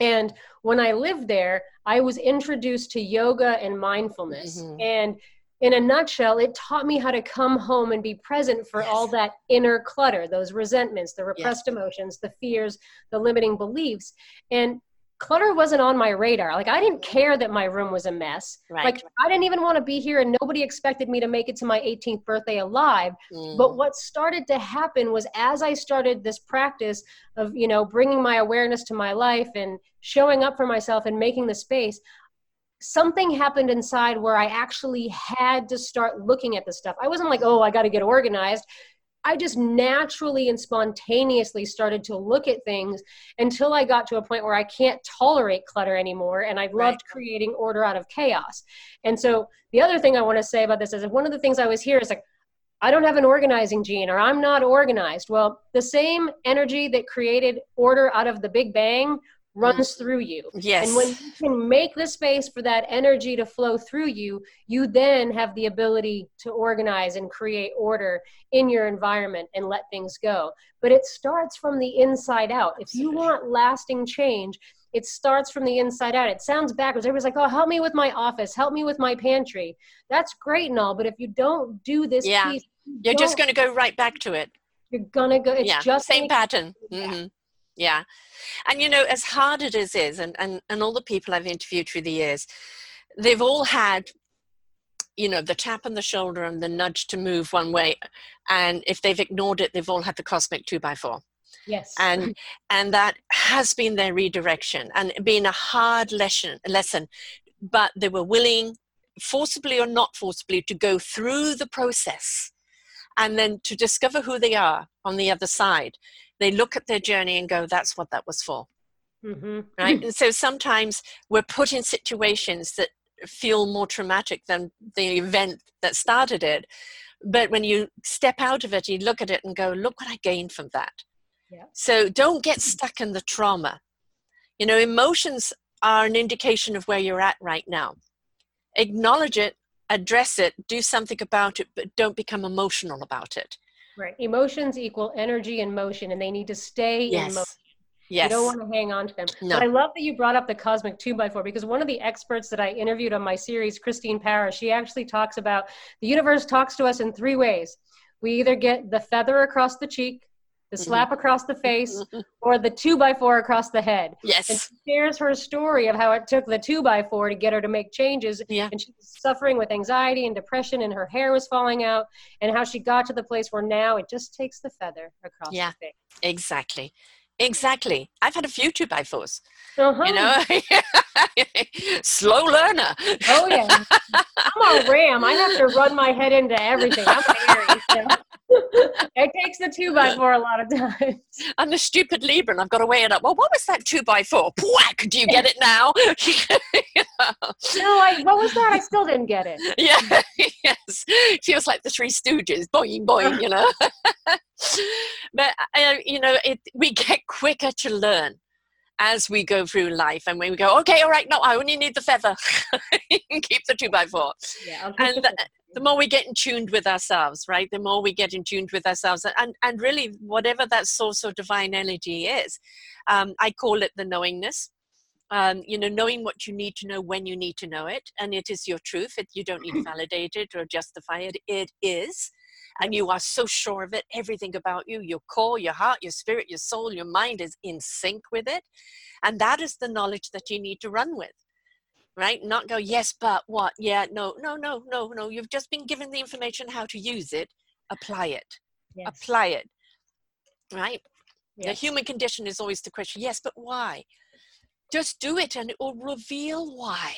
and when I lived there, I was introduced to yoga and mindfulness. Mm-hmm. And in a nutshell, it taught me how to come home and be present for yes. all that inner clutter, those resentments, the repressed yes. emotions, the fears, the limiting beliefs. And clutter wasn't on my radar. Like I didn't care that my room was a mess. Right. Like I didn't even want to be here and nobody expected me to make it to my 18th birthday alive. Mm. But what started to happen was as I started this practice of, you know, bringing my awareness to my life and showing up for myself and making the space, something happened inside where I actually had to start looking at the stuff. I wasn't like, "Oh, I got to get organized." I just naturally and spontaneously started to look at things until I got to a point where I can't tolerate clutter anymore. And I loved right. creating order out of chaos. And so the other thing I want to say about this is if one of the things I was here is like, I don't have an organizing gene or I'm not organized. Well, the same energy that created order out of the Big Bang runs through you. Yes. And when you can make the space for that energy to flow through you, you then have the ability to organize and create order in your environment and let things go. But it starts from the inside out. If you want lasting change, it starts from the inside out. It sounds backwards. Everybody's like, oh, help me with my office, help me with my pantry. That's great and all, but if you don't do this yeah. piece, you are just going to go right back to it. You're going to go, it's yeah. just same pattern. Mm-hmm Yeah. And you know, as hard it is, is and, and, and all the people I've interviewed through the years, they've all had, you know, the tap on the shoulder and the nudge to move one way. And if they've ignored it, they've all had the cosmic two by four. Yes. And <laughs> and that has been their redirection and been a hard lesson lesson. But they were willing, forcibly or not forcibly, to go through the process and then to discover who they are on the other side they look at their journey and go that's what that was for. Mm-hmm. right? And so sometimes we're put in situations that feel more traumatic than the event that started it. But when you step out of it you look at it and go look what i gained from that. Yeah. so don't get stuck in the trauma. You know emotions are an indication of where you're at right now. Acknowledge it address it do something about it but don't become emotional about it Right. Emotions equal energy and motion, and they need to stay yes. in motion. Yes. You don't want to hang on to them. No. But I love that you brought up the cosmic two by four because one of the experts that I interviewed on my series, Christine Parris, she actually talks about the universe talks to us in three ways. We either get the feather across the cheek, the mm-hmm. slap across the face, <laughs> or the two by four across the head. Yes. And she shares her story of how it took the two by four to get her to make changes. Yeah. And she was suffering with anxiety and depression, and her hair was falling out, and how she got to the place where now it just takes the feather across yeah, the face. Exactly. Exactly. I've had a few two by 4s uh-huh. You know, <laughs> slow learner. Oh yeah, <laughs> I'm a ram. I have to run my head into everything. I'm an Aries. So. <laughs> it takes the two by four a lot of times. I'm a stupid Libra and I've got to weigh it up. Well, what was that two by four? Whack! Do you get it now? No, I, what was that? I still didn't get it. Yeah, yes. Feels like the Three Stooges, boing, boing, you know. but, uh, you know, it, we get quicker to learn as we go through life and when we go okay all right no i only need the feather. <laughs> Keep the two by four. Yeah, and the, the, more we get in tuned with ourselves right the more we get in tuned with ourselves and and really whatever that source of divine energy is um, i call it the knowingness. Um, you know knowing what you need to know when you need to know it and it is your truth it, you don't need <clears throat> to validate it or justify it it is and you are so sure of it. Everything about you, your core, your heart, your spirit, your soul, your mind is in sync with it. And that is the knowledge that you need to run with. Right? Not go, yes, but what? Yeah, no, no, no, no, no. You've just been given the information how to use it. Apply it. Yes. Apply it. Right? Yes. The human condition is always the question, yes, but why? Just do it and it will reveal why.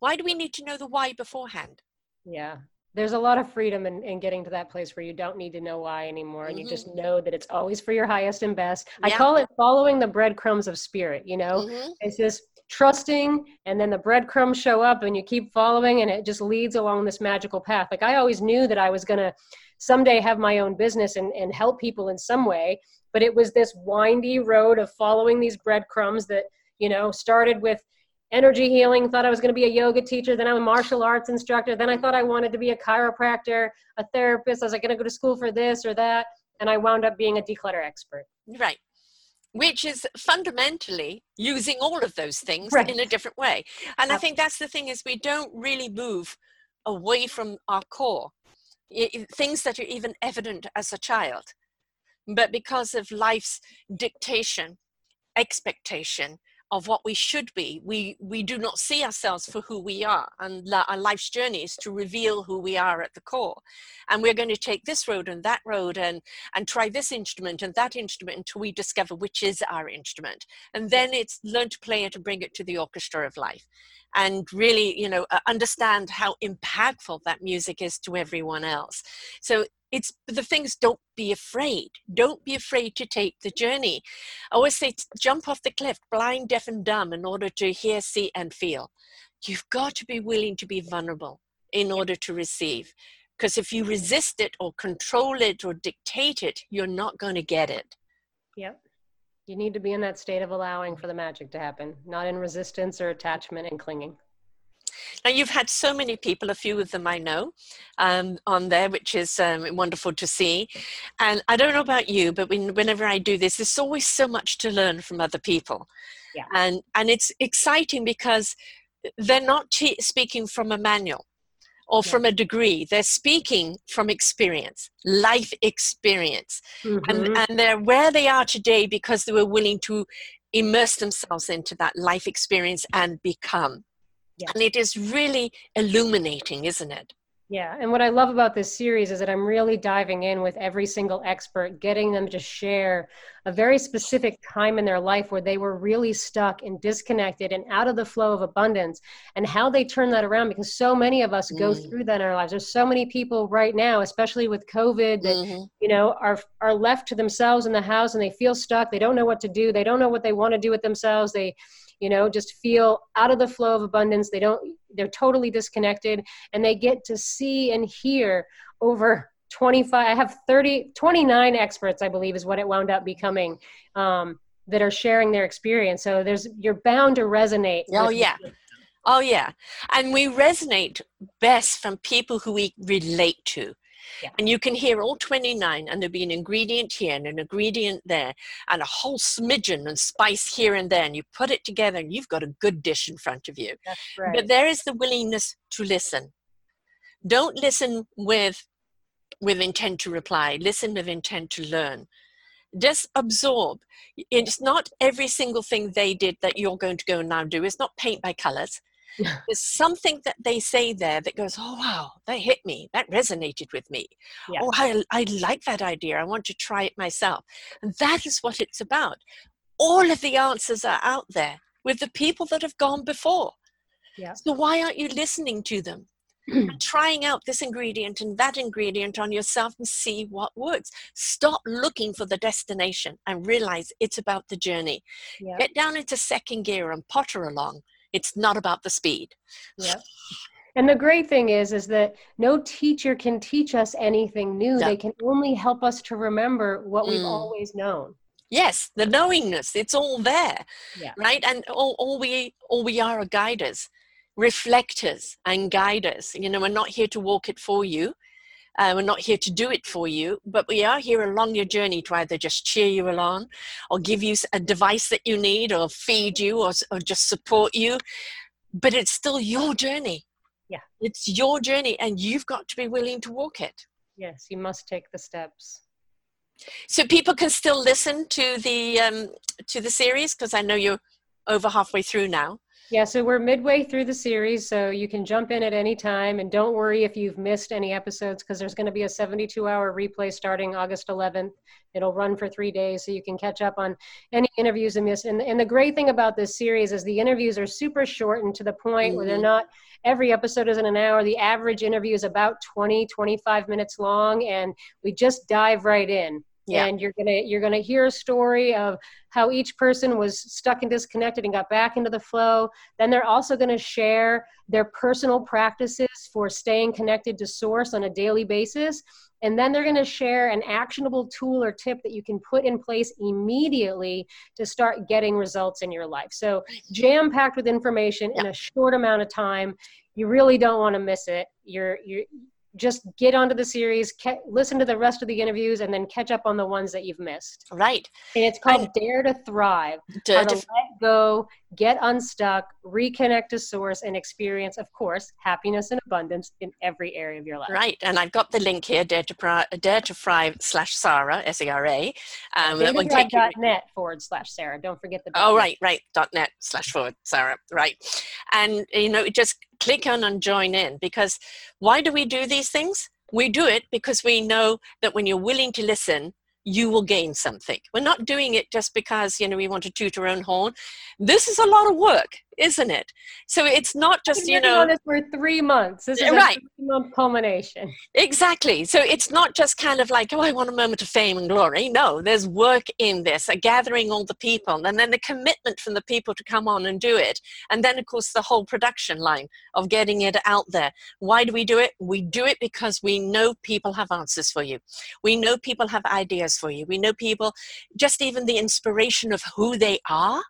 Why do we need to know the why beforehand? Yeah, there's a lot of freedom in, in getting to that place where you don't need to know why anymore and mm-hmm. you just mm-hmm. know that it's always for your highest and best yeah. i call it following the breadcrumbs of spirit you know mm-hmm. it's just trusting and then the breadcrumbs show up and you keep following and it just leads along this magical path like i always knew that i was going to someday have my own business and, and help people in some way but it was this windy road of following these breadcrumbs that you know started with energy healing, thought I was going to be a yoga teacher, then I'm a martial arts instructor, then I thought I wanted to be a chiropractor, a therapist. I was like, going to go to school for this or that. And I wound up being a declutter expert. Right. Which is fundamentally using all of those things right. in a different way. And I think that's the thing is we don't really move away from our core. Things that are even evident as a child. But because of life's dictation, expectation, of what we should be. We we do not see ourselves for who we are, and our life's journey is to reveal who we are at the core. And we're going to take this road and that road, and and try this instrument and that instrument until we discover which is our instrument. And then it's learn to play it and bring it to the orchestra of life, and really, you know, uh, understand how impactful that music is to everyone else. So it's the things don't be afraid. Don't be afraid to take the journey. I always say jump off the cliff blind deaf and dumb in order to hear see and feel. You've got to be willing to be vulnerable in order to receive because if you resist it or control it or dictate it you're not going to get it. Yep. You need to be in that state of allowing for the magic to happen not in resistance or attachment and clinging now, you've had so many people, a few of them I know, um, on there, which is um, wonderful to see. And I don't know about you, but when, whenever I do this, there's always so much to learn from other people. Yeah. And, and it's exciting because they're not speaking from a manual or from a degree. They're speaking from experience, life experience. Mm-hmm. And, and they're where they are today because they were willing to immerse themselves into that life experience and become. Yeah. And it is really illuminating, isn't it? Yeah, and what I love about this series is that I'm really diving in with every single expert, getting them to share a very specific time in their life where they were really stuck and disconnected and out of the flow of abundance and how they turn that around because so many of us mm. go through that in our lives. There's so many people right now, especially with COVID, that mm-hmm. you know are are left to themselves in the house and they feel stuck. They don't know what to do. They don't know what they want to do with themselves. They you know just feel out of the flow of abundance. They don't they're totally disconnected and they get to see and hear over 25 i have 30 29 experts i believe is what it wound up becoming um, that are sharing their experience. So there's you're bound to resonate oh yeah. oh yeah. And we resonate best from people who we relate to yeah. And you can hear all 29, and there'll be an ingredient here and an ingredient there, and a whole smidgen and spice here and there, and you put it together, and you've got a good dish in front of you. That's right. But there is the willingness to listen. Don't listen with with intent to reply. Listen with intent to learn. Just absorb. It's not every single thing they did that you're going to go and now do. It's not paint by colors. There's something that they say there that goes, oh, wow, that hit me. That resonated with me. Yeah. Oh, I, I like that idea. I want to try it myself. And that is what it's about. All of the answers are out there with the people that have gone before. Yeah. So why aren't you listening to them? and <clears throat> trying out this ingredient and that ingredient on yourself and see what works. Stop looking for the destination and realize it's about the journey. Yeah. Get down into second gear and potter along it's not about the speed. Yeah. And the great thing is, is that no teacher can teach us anything new. They can only help us to remember what we've mm. always known. Yes, the knowingness, it's all there, yeah. right? And all, all we all we are are guiders, reflectors, and guiders. You know, we're not here to walk it for you. Uh, we're not here to do it for you, but we are here along your journey to either just cheer you along or give you a device that you need or feed you or, or just support you. But it's still your journey. Yeah. It's your journey and you've got to be willing to walk it. Yes, you must take the steps. So people can still listen to the um, to the series because I know you're over halfway through now. Yeah, so we're midway through the series, so you can jump in at any time. And don't worry if you've missed any episodes, because there's going to be a 72 hour replay starting August 11th. It'll run for three days, so you can catch up on any interviews and miss. And, and the great thing about this series is the interviews are super short and to the point mm-hmm. where they're mm-hmm. not, every episode isn't an hour. The average interview is about 20, 25 minutes long, and we just dive right in yeah. and you're gonna you're gonna hear a story of how each person was stuck and disconnected and got back into the flow. Then they're also going to share their personal practices for staying connected to source on a daily basis. And then they're going to share an actionable tool or tip that you can put in place immediately to start getting results in your life. So jam packed with information yeah. in a short amount of time. You really don't want to miss it. You're you're just get onto the series, ke- listen to the rest of the interviews, and then catch up on the ones that you've missed. Right. And it's called I, Dare to Thrive. Dare to, to let go, get unstuck, reconnect to source, and experience, of course, happiness and abundance in every area of your life. Right. And I've got the link here, Dare to, Pri- Dare to Thrive slash Sarah, S A R A. Um, dot net forward slash Sarah. Don't forget the. Oh, right, right. Dot net slash forward Sarah. Right. And, you know, just click on and join in because why do we do these things? We do it because we know that when you're willing to listen, you will gain something. We're not doing it just because, you know, we want to toot our own horn. This is a lot of work, isn't it? So it's not just, you know. on this for three months. This is right. a month culmination. Exactly. So it's not just kind of like, oh, I want a moment of fame and glory. No, there's work in this, a gathering all the people, and then the commitment from the people to come on and do it. And then, of course, the whole production line of getting it out there. Why do we do it? We do it because we know people have answers for you. We know people have ideas for you. We know people, just even the inspiration of who they are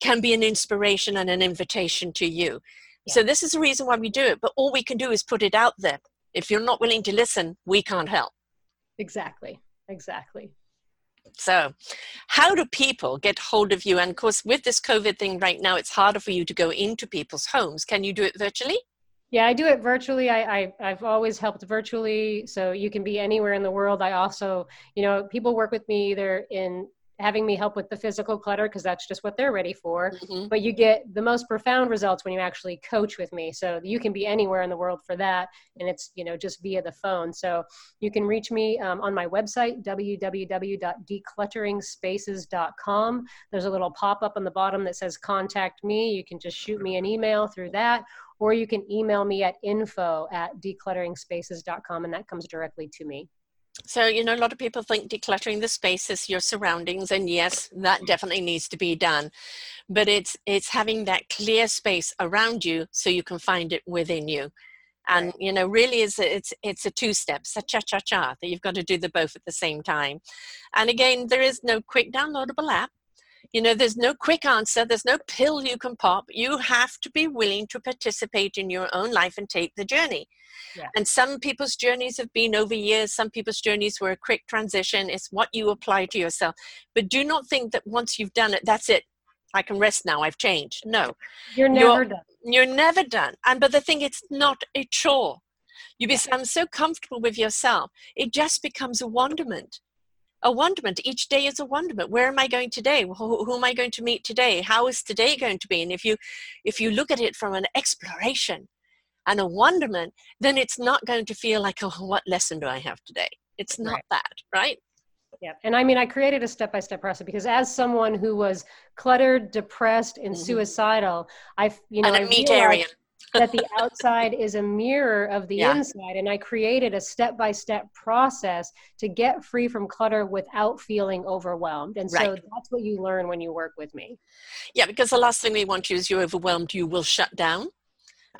can be an inspiration and an invitation to you. Yeah. So this is the reason why we do it. But all we can do is put it out there. If you're not willing to listen, we can't help. Exactly. Exactly. So, how do people get hold of you? And of course, with this COVID thing right now, it's harder for you to go into people's homes. Can you do it virtually? Yeah, I do it virtually. I, I have always helped virtually, so you can be anywhere in the world. I also, you know, people work with me either in having me help with the physical clutter because that's just what they're ready for. Mm-hmm. But you get the most profound results when you actually coach with me. So you can be anywhere in the world for that, and it's you know just via the phone. So you can reach me um, on my website www.declutteringspaces.com. There's a little pop up on the bottom that says "Contact me." You can just shoot me an email through that, or you can email me at info at declutteringspaces.com, and that comes directly to me. So, you know, a lot of people think decluttering the spaces, your surroundings, and yes, that mm. definitely needs to be done. But it's it's having that clear space around you so you can find it within you. And right. you know, really is it's it's a two step, a cha cha cha, that you've got to do the both at the same time. And mm. again, there is no quick downloadable app. You know, there's no quick answer, there's no pill you can pop. You have to be willing to participate in your own life and take the journey. Yeah. And some people's journeys have been over years, some people's journeys were a quick transition. It's what you apply to yourself. But do not think that once you've done it, that's it. I can rest now, I've changed. No. You're never you're, done. You're never done. And but the thing it's not a chore. You become so comfortable with yourself, it just becomes a wonderment a wonderment. Each day is a wonderment. Where am I going today? Who, who, am I going to meet today? How is today going to be? And if you if you look at it from an exploration and a wonderment, then it's not going to feel like, oh, what lesson do I have today? It's not right. that, right? Yeah. And I mean, I created a step by step process because as someone who was cluttered, depressed, and mm-hmm. suicidal, I, you know, and a that the outside is a mirror of the yeah. inside. And I created a step by step process to get free from clutter without feeling overwhelmed. And so that's what you learn when you work with me. Yeah, because the last thing we want you is you're overwhelmed, you will shut down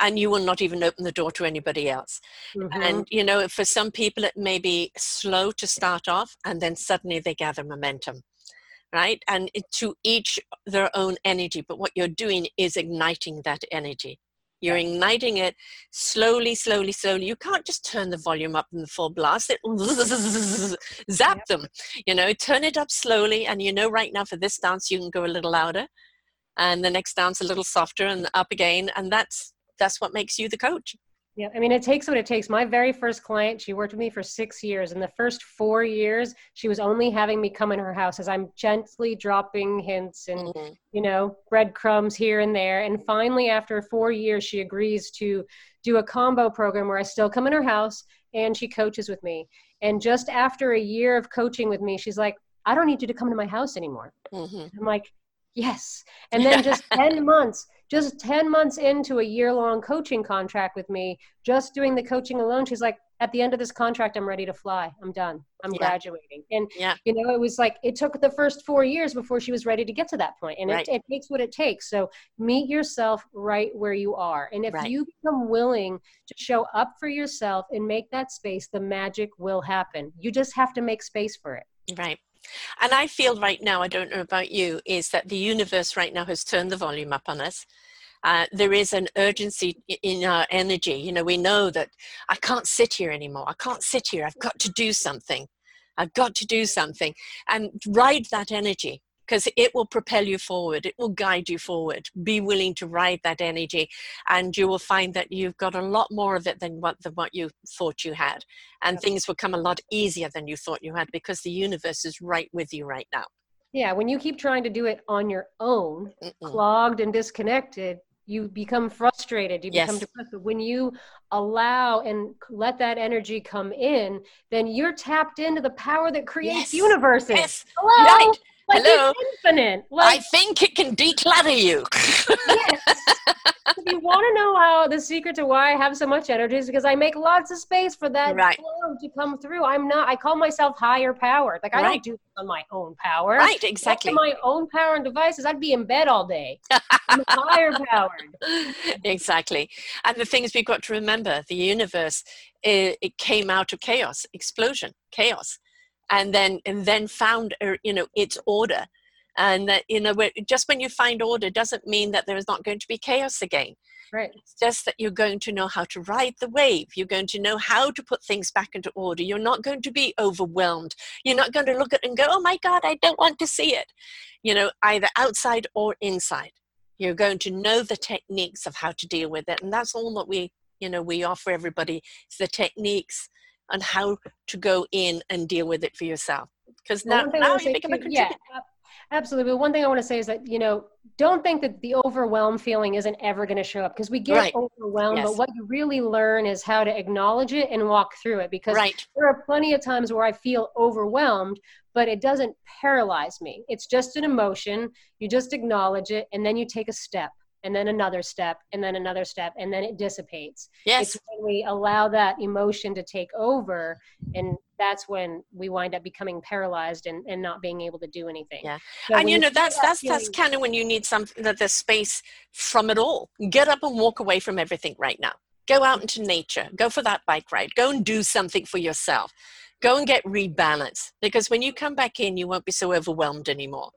and you will not even open the door to anybody else. Mm-hmm. And, you know, for some people, it may be slow to start off and then suddenly they gather momentum right and to each their own energy but what you're doing is igniting that energy you're igniting it slowly, slowly, slowly. You can't just turn the volume up in the full blast. It <laughs> zap them. You know, turn it up slowly. And you know, right now for this dance, you can go a little louder, and the next dance a little softer, and up again. And that's that's what makes you the coach. Yeah, I mean, it takes what it takes. My very first client, she worked with me for six years. In the first four years, she was only having me come in her house as I'm gently dropping hints and, mm-hmm. you know, breadcrumbs here and there. And finally, after four years, she agrees to do a combo program where I still come in her house and she coaches with me. And just after a year of coaching with me, she's like, I don't need you to come to my house anymore. Mm-hmm. I'm like, yes. <laughs> And then just 10 months just 10 months into a year long coaching contract with me, just doing the coaching alone, she's like, at the end of this contract, I'm ready to fly. I'm done. I'm yeah. graduating. And, yeah. you know, it was like, it took the first four years before she was ready to get to that point. And right. it, it, takes what it takes. So meet yourself right where you are. And if right. you become willing to show up for yourself and make that space, the magic will happen. You just have to make space for it. Right. And I feel right now, I don't know about you, is that the universe right now has turned the volume up on us. Uh, there is an urgency in our energy. You know, we know that I can't sit here anymore. I can't sit here. I've got to do something. I've got to do something and ride that energy because it will propel you forward. It will guide you forward. Be willing to ride that energy, and you will find that you've got a lot more of it than what than what you thought you had, and things will come a lot easier than you thought you had because the universe is right with you right now. Yeah, when you keep trying to do it on your own, Mm-mm. clogged and disconnected, you become frustrated you become depressed but when you allow and let that energy come in then you're tapped into the power that creates yes. universes yes. Hello? Right. Like Hello. infinite. Like, I think it can declutter you. yes. <laughs> if you want to know how the secret to why I have so much energy is because I make lots of space for that right. flow to come through. I'm not. I call myself higher power. Like I right. don't do on my own power. Right. Exactly. my own power and devices, I'd be in bed all day. <laughs> I'm higher powered. Exactly. And the things we've got to remember: the universe, it, it came out of chaos, explosion, chaos and then and then found you know its order. And that you know just when you find order doesn't mean that there is not going to be chaos again. Right. It's just that you're going to know how to ride the wave. You're going to know how to put things back into order. You're not going to be overwhelmed. You're not going to look at it and go oh my god i don't want to see it. You know either outside or inside. You're going to know the techniques of how to deal with it. And that's all that we you know we offer everybody is the techniques on how to go in and deal with it for yourself because now, now you become a contributor. Yeah, absolutely. But one thing I want to say is that, you know, don't think that the overwhelm feeling isn't ever going to show up because we get right. overwhelmed, yes. but what you really learn is how to acknowledge it and walk through it because right. there are plenty of times where I feel overwhelmed, but it doesn't paralyze me. It's just an emotion. You just acknowledge it and then you take a step and then another step and then another step and then it dissipates. Yes. It's when we allow that emotion to take over and that's when we wind up becoming paralyzed and, and not being able to do anything. Yeah. So and you know that's that's feeling, that's kind of when you need something that the space from it all. Get up and walk away from everything right now. Go out into nature. Go for that bike ride. Go and do something for yourself. Go and get rebalanced because when you come back in you won't be so overwhelmed anymore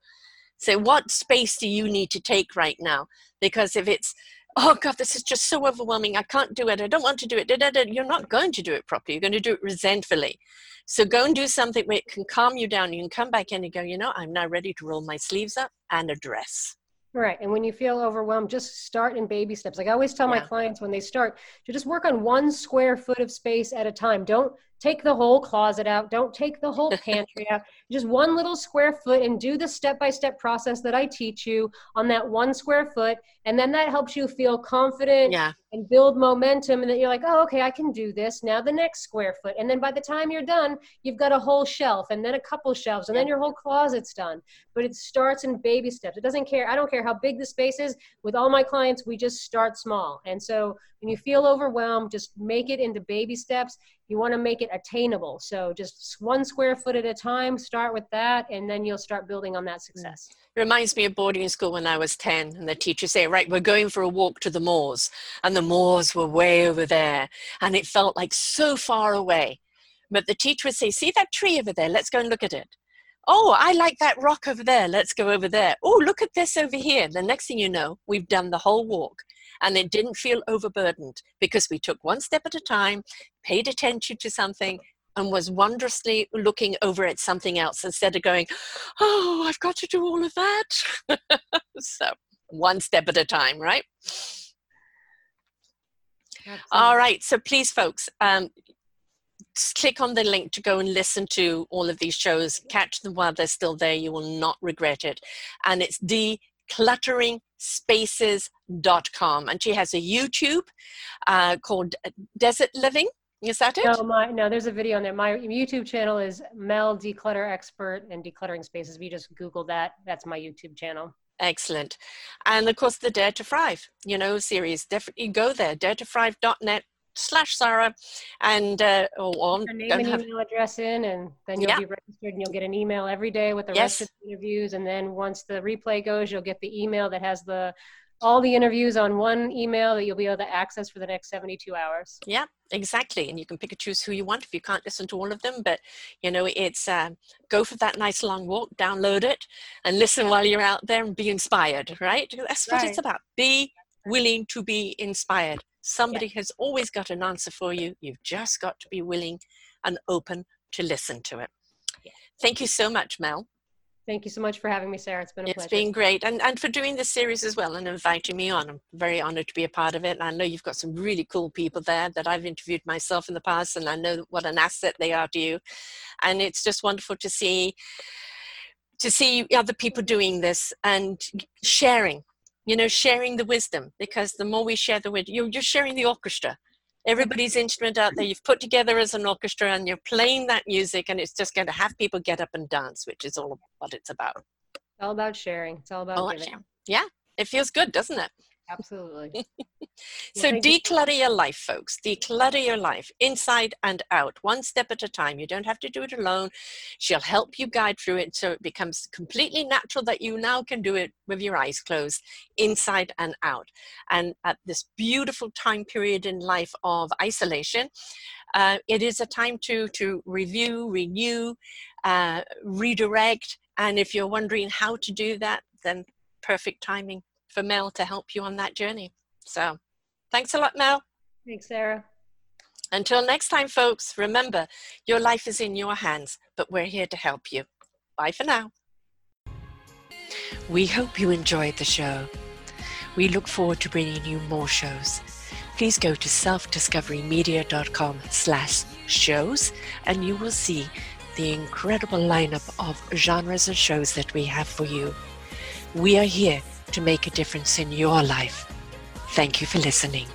so, what space do you need to take right now? Because if it's, oh God, this is just so overwhelming, I can't do it, I don't want to do it, you're not going to do it properly. You're going to do it resentfully. So, go and do something where it can calm you down. You can come back in and go, you know, I'm now ready to roll my sleeves up and address. Right. And when you feel overwhelmed, just start in baby steps. Like I always tell yeah. my clients when they start to just work on one square foot of space at a time. Don't take the whole closet out. Don't take the whole <laughs> pantry out. Just one little square foot and do the step by step process that i teach you on that one square foot. And then that helps you feel confident yeah. and build momentum and that you're like oh okay i can do this. Now the next square foot. And then by the time you're done you've got a whole shelf and then a couple shelves and then your whole closet's done. But it starts in baby steps. It doesn't care. I don't care how big the space is. With all my clients we just start small. And so when you feel overwhelmed just make it into baby steps. You want to make it attainable. So just one square foot at a time start with that and then you'll start building on that mm. success. It reminds me of boarding school when i was 10 and the teacher say right we're going for a walk to the moors. And the moors were way over there and it felt like so far away. But the teacher would say see that tree over there? Let's go and look at it oh, I like that rock over there. Let's go over there. Oh, look at this over here. The next thing you know, we've done the whole walk and it didn't feel overburdened because we took one step at a time, paid attention to something, and was wondrously looking over at something else instead of going, oh, I've got to do all of that. <laughs> so, one step at a time, right? Absolutely. All right. So, please, folks, um, click on the link to go and listen to all of these shows. Catch them while they're still there. You will not regret it. And it's decluttering.spaces.com. And she has a YouTube uh, called Desert Living. Is that it? No, my no. There's a video on there. My YouTube channel is Mel Declutter Expert and Decluttering Spaces. If you just Google that, that's my YouTube channel. Excellent. And of course, the Dare to Thrive, you know, series. Definitely go there, daretothrive.net slash Sarah and uh, oh, on. Your name and have... email address in, and then you'll yeah. be registered and you'll get an email every day with the yes. rest of the interviews. And then once the replay goes, you'll get the email that has the all the interviews on one email that you'll be able to access for the next 72 hours. Yeah, exactly. And you can pick and choose who you want if you can't listen to all of them. But, you know, it's uh, go for that nice long walk, download it, and listen while you're out there and be inspired, right? That's what it's about. Be willing to be inspired. Somebody yeah. has always got an answer for you. You've just got to be willing and open to listen to it. Yeah. Thank you so much, Mel. Thank you so much for having me, Sarah. It's been a it's pleasure. It's been great. And, and for doing this series as well and inviting me on. I'm very honored to be a part of it. And I know you've got some really cool people there that I've interviewed myself in the past, and I know what an asset they are to you. And it's just wonderful to see to see other people doing this and sharing you know, sharing the wisdom because the more we share the wisdom, you're, you're sharing the orchestra. Everybody's instrument out there you've put together as an orchestra and you're playing that music and it's just going to have people get up and dance, which is all what it's about. It's all about sharing. It's all about all giving. Yeah, it feels good, doesn't it? Absolutely. <laughs> so declutter your life, folks. Declutter your life inside and out, one step at a time. You don't have to do it alone. She'll help you guide through it so it becomes completely natural that you now can do it with your eyes closed, inside and out. And at this beautiful time period in life of isolation, uh, it is a time to to review, renew, uh, redirect. And if you're wondering how to do that, then perfect timing for Mel to help you on that journey. So thanks a lot, Mel. Thanks, Sarah. Until next time, folks, remember your life is in your hands, but we're here to help you. Bye for now. We hope you enjoyed the show. We look forward to bringing you more shows. Please go to selfdiscoverymedia.com slash shows and you will see the incredible lineup of genres and shows that we have for you. We are here to make a difference in your life. Thank you for listening.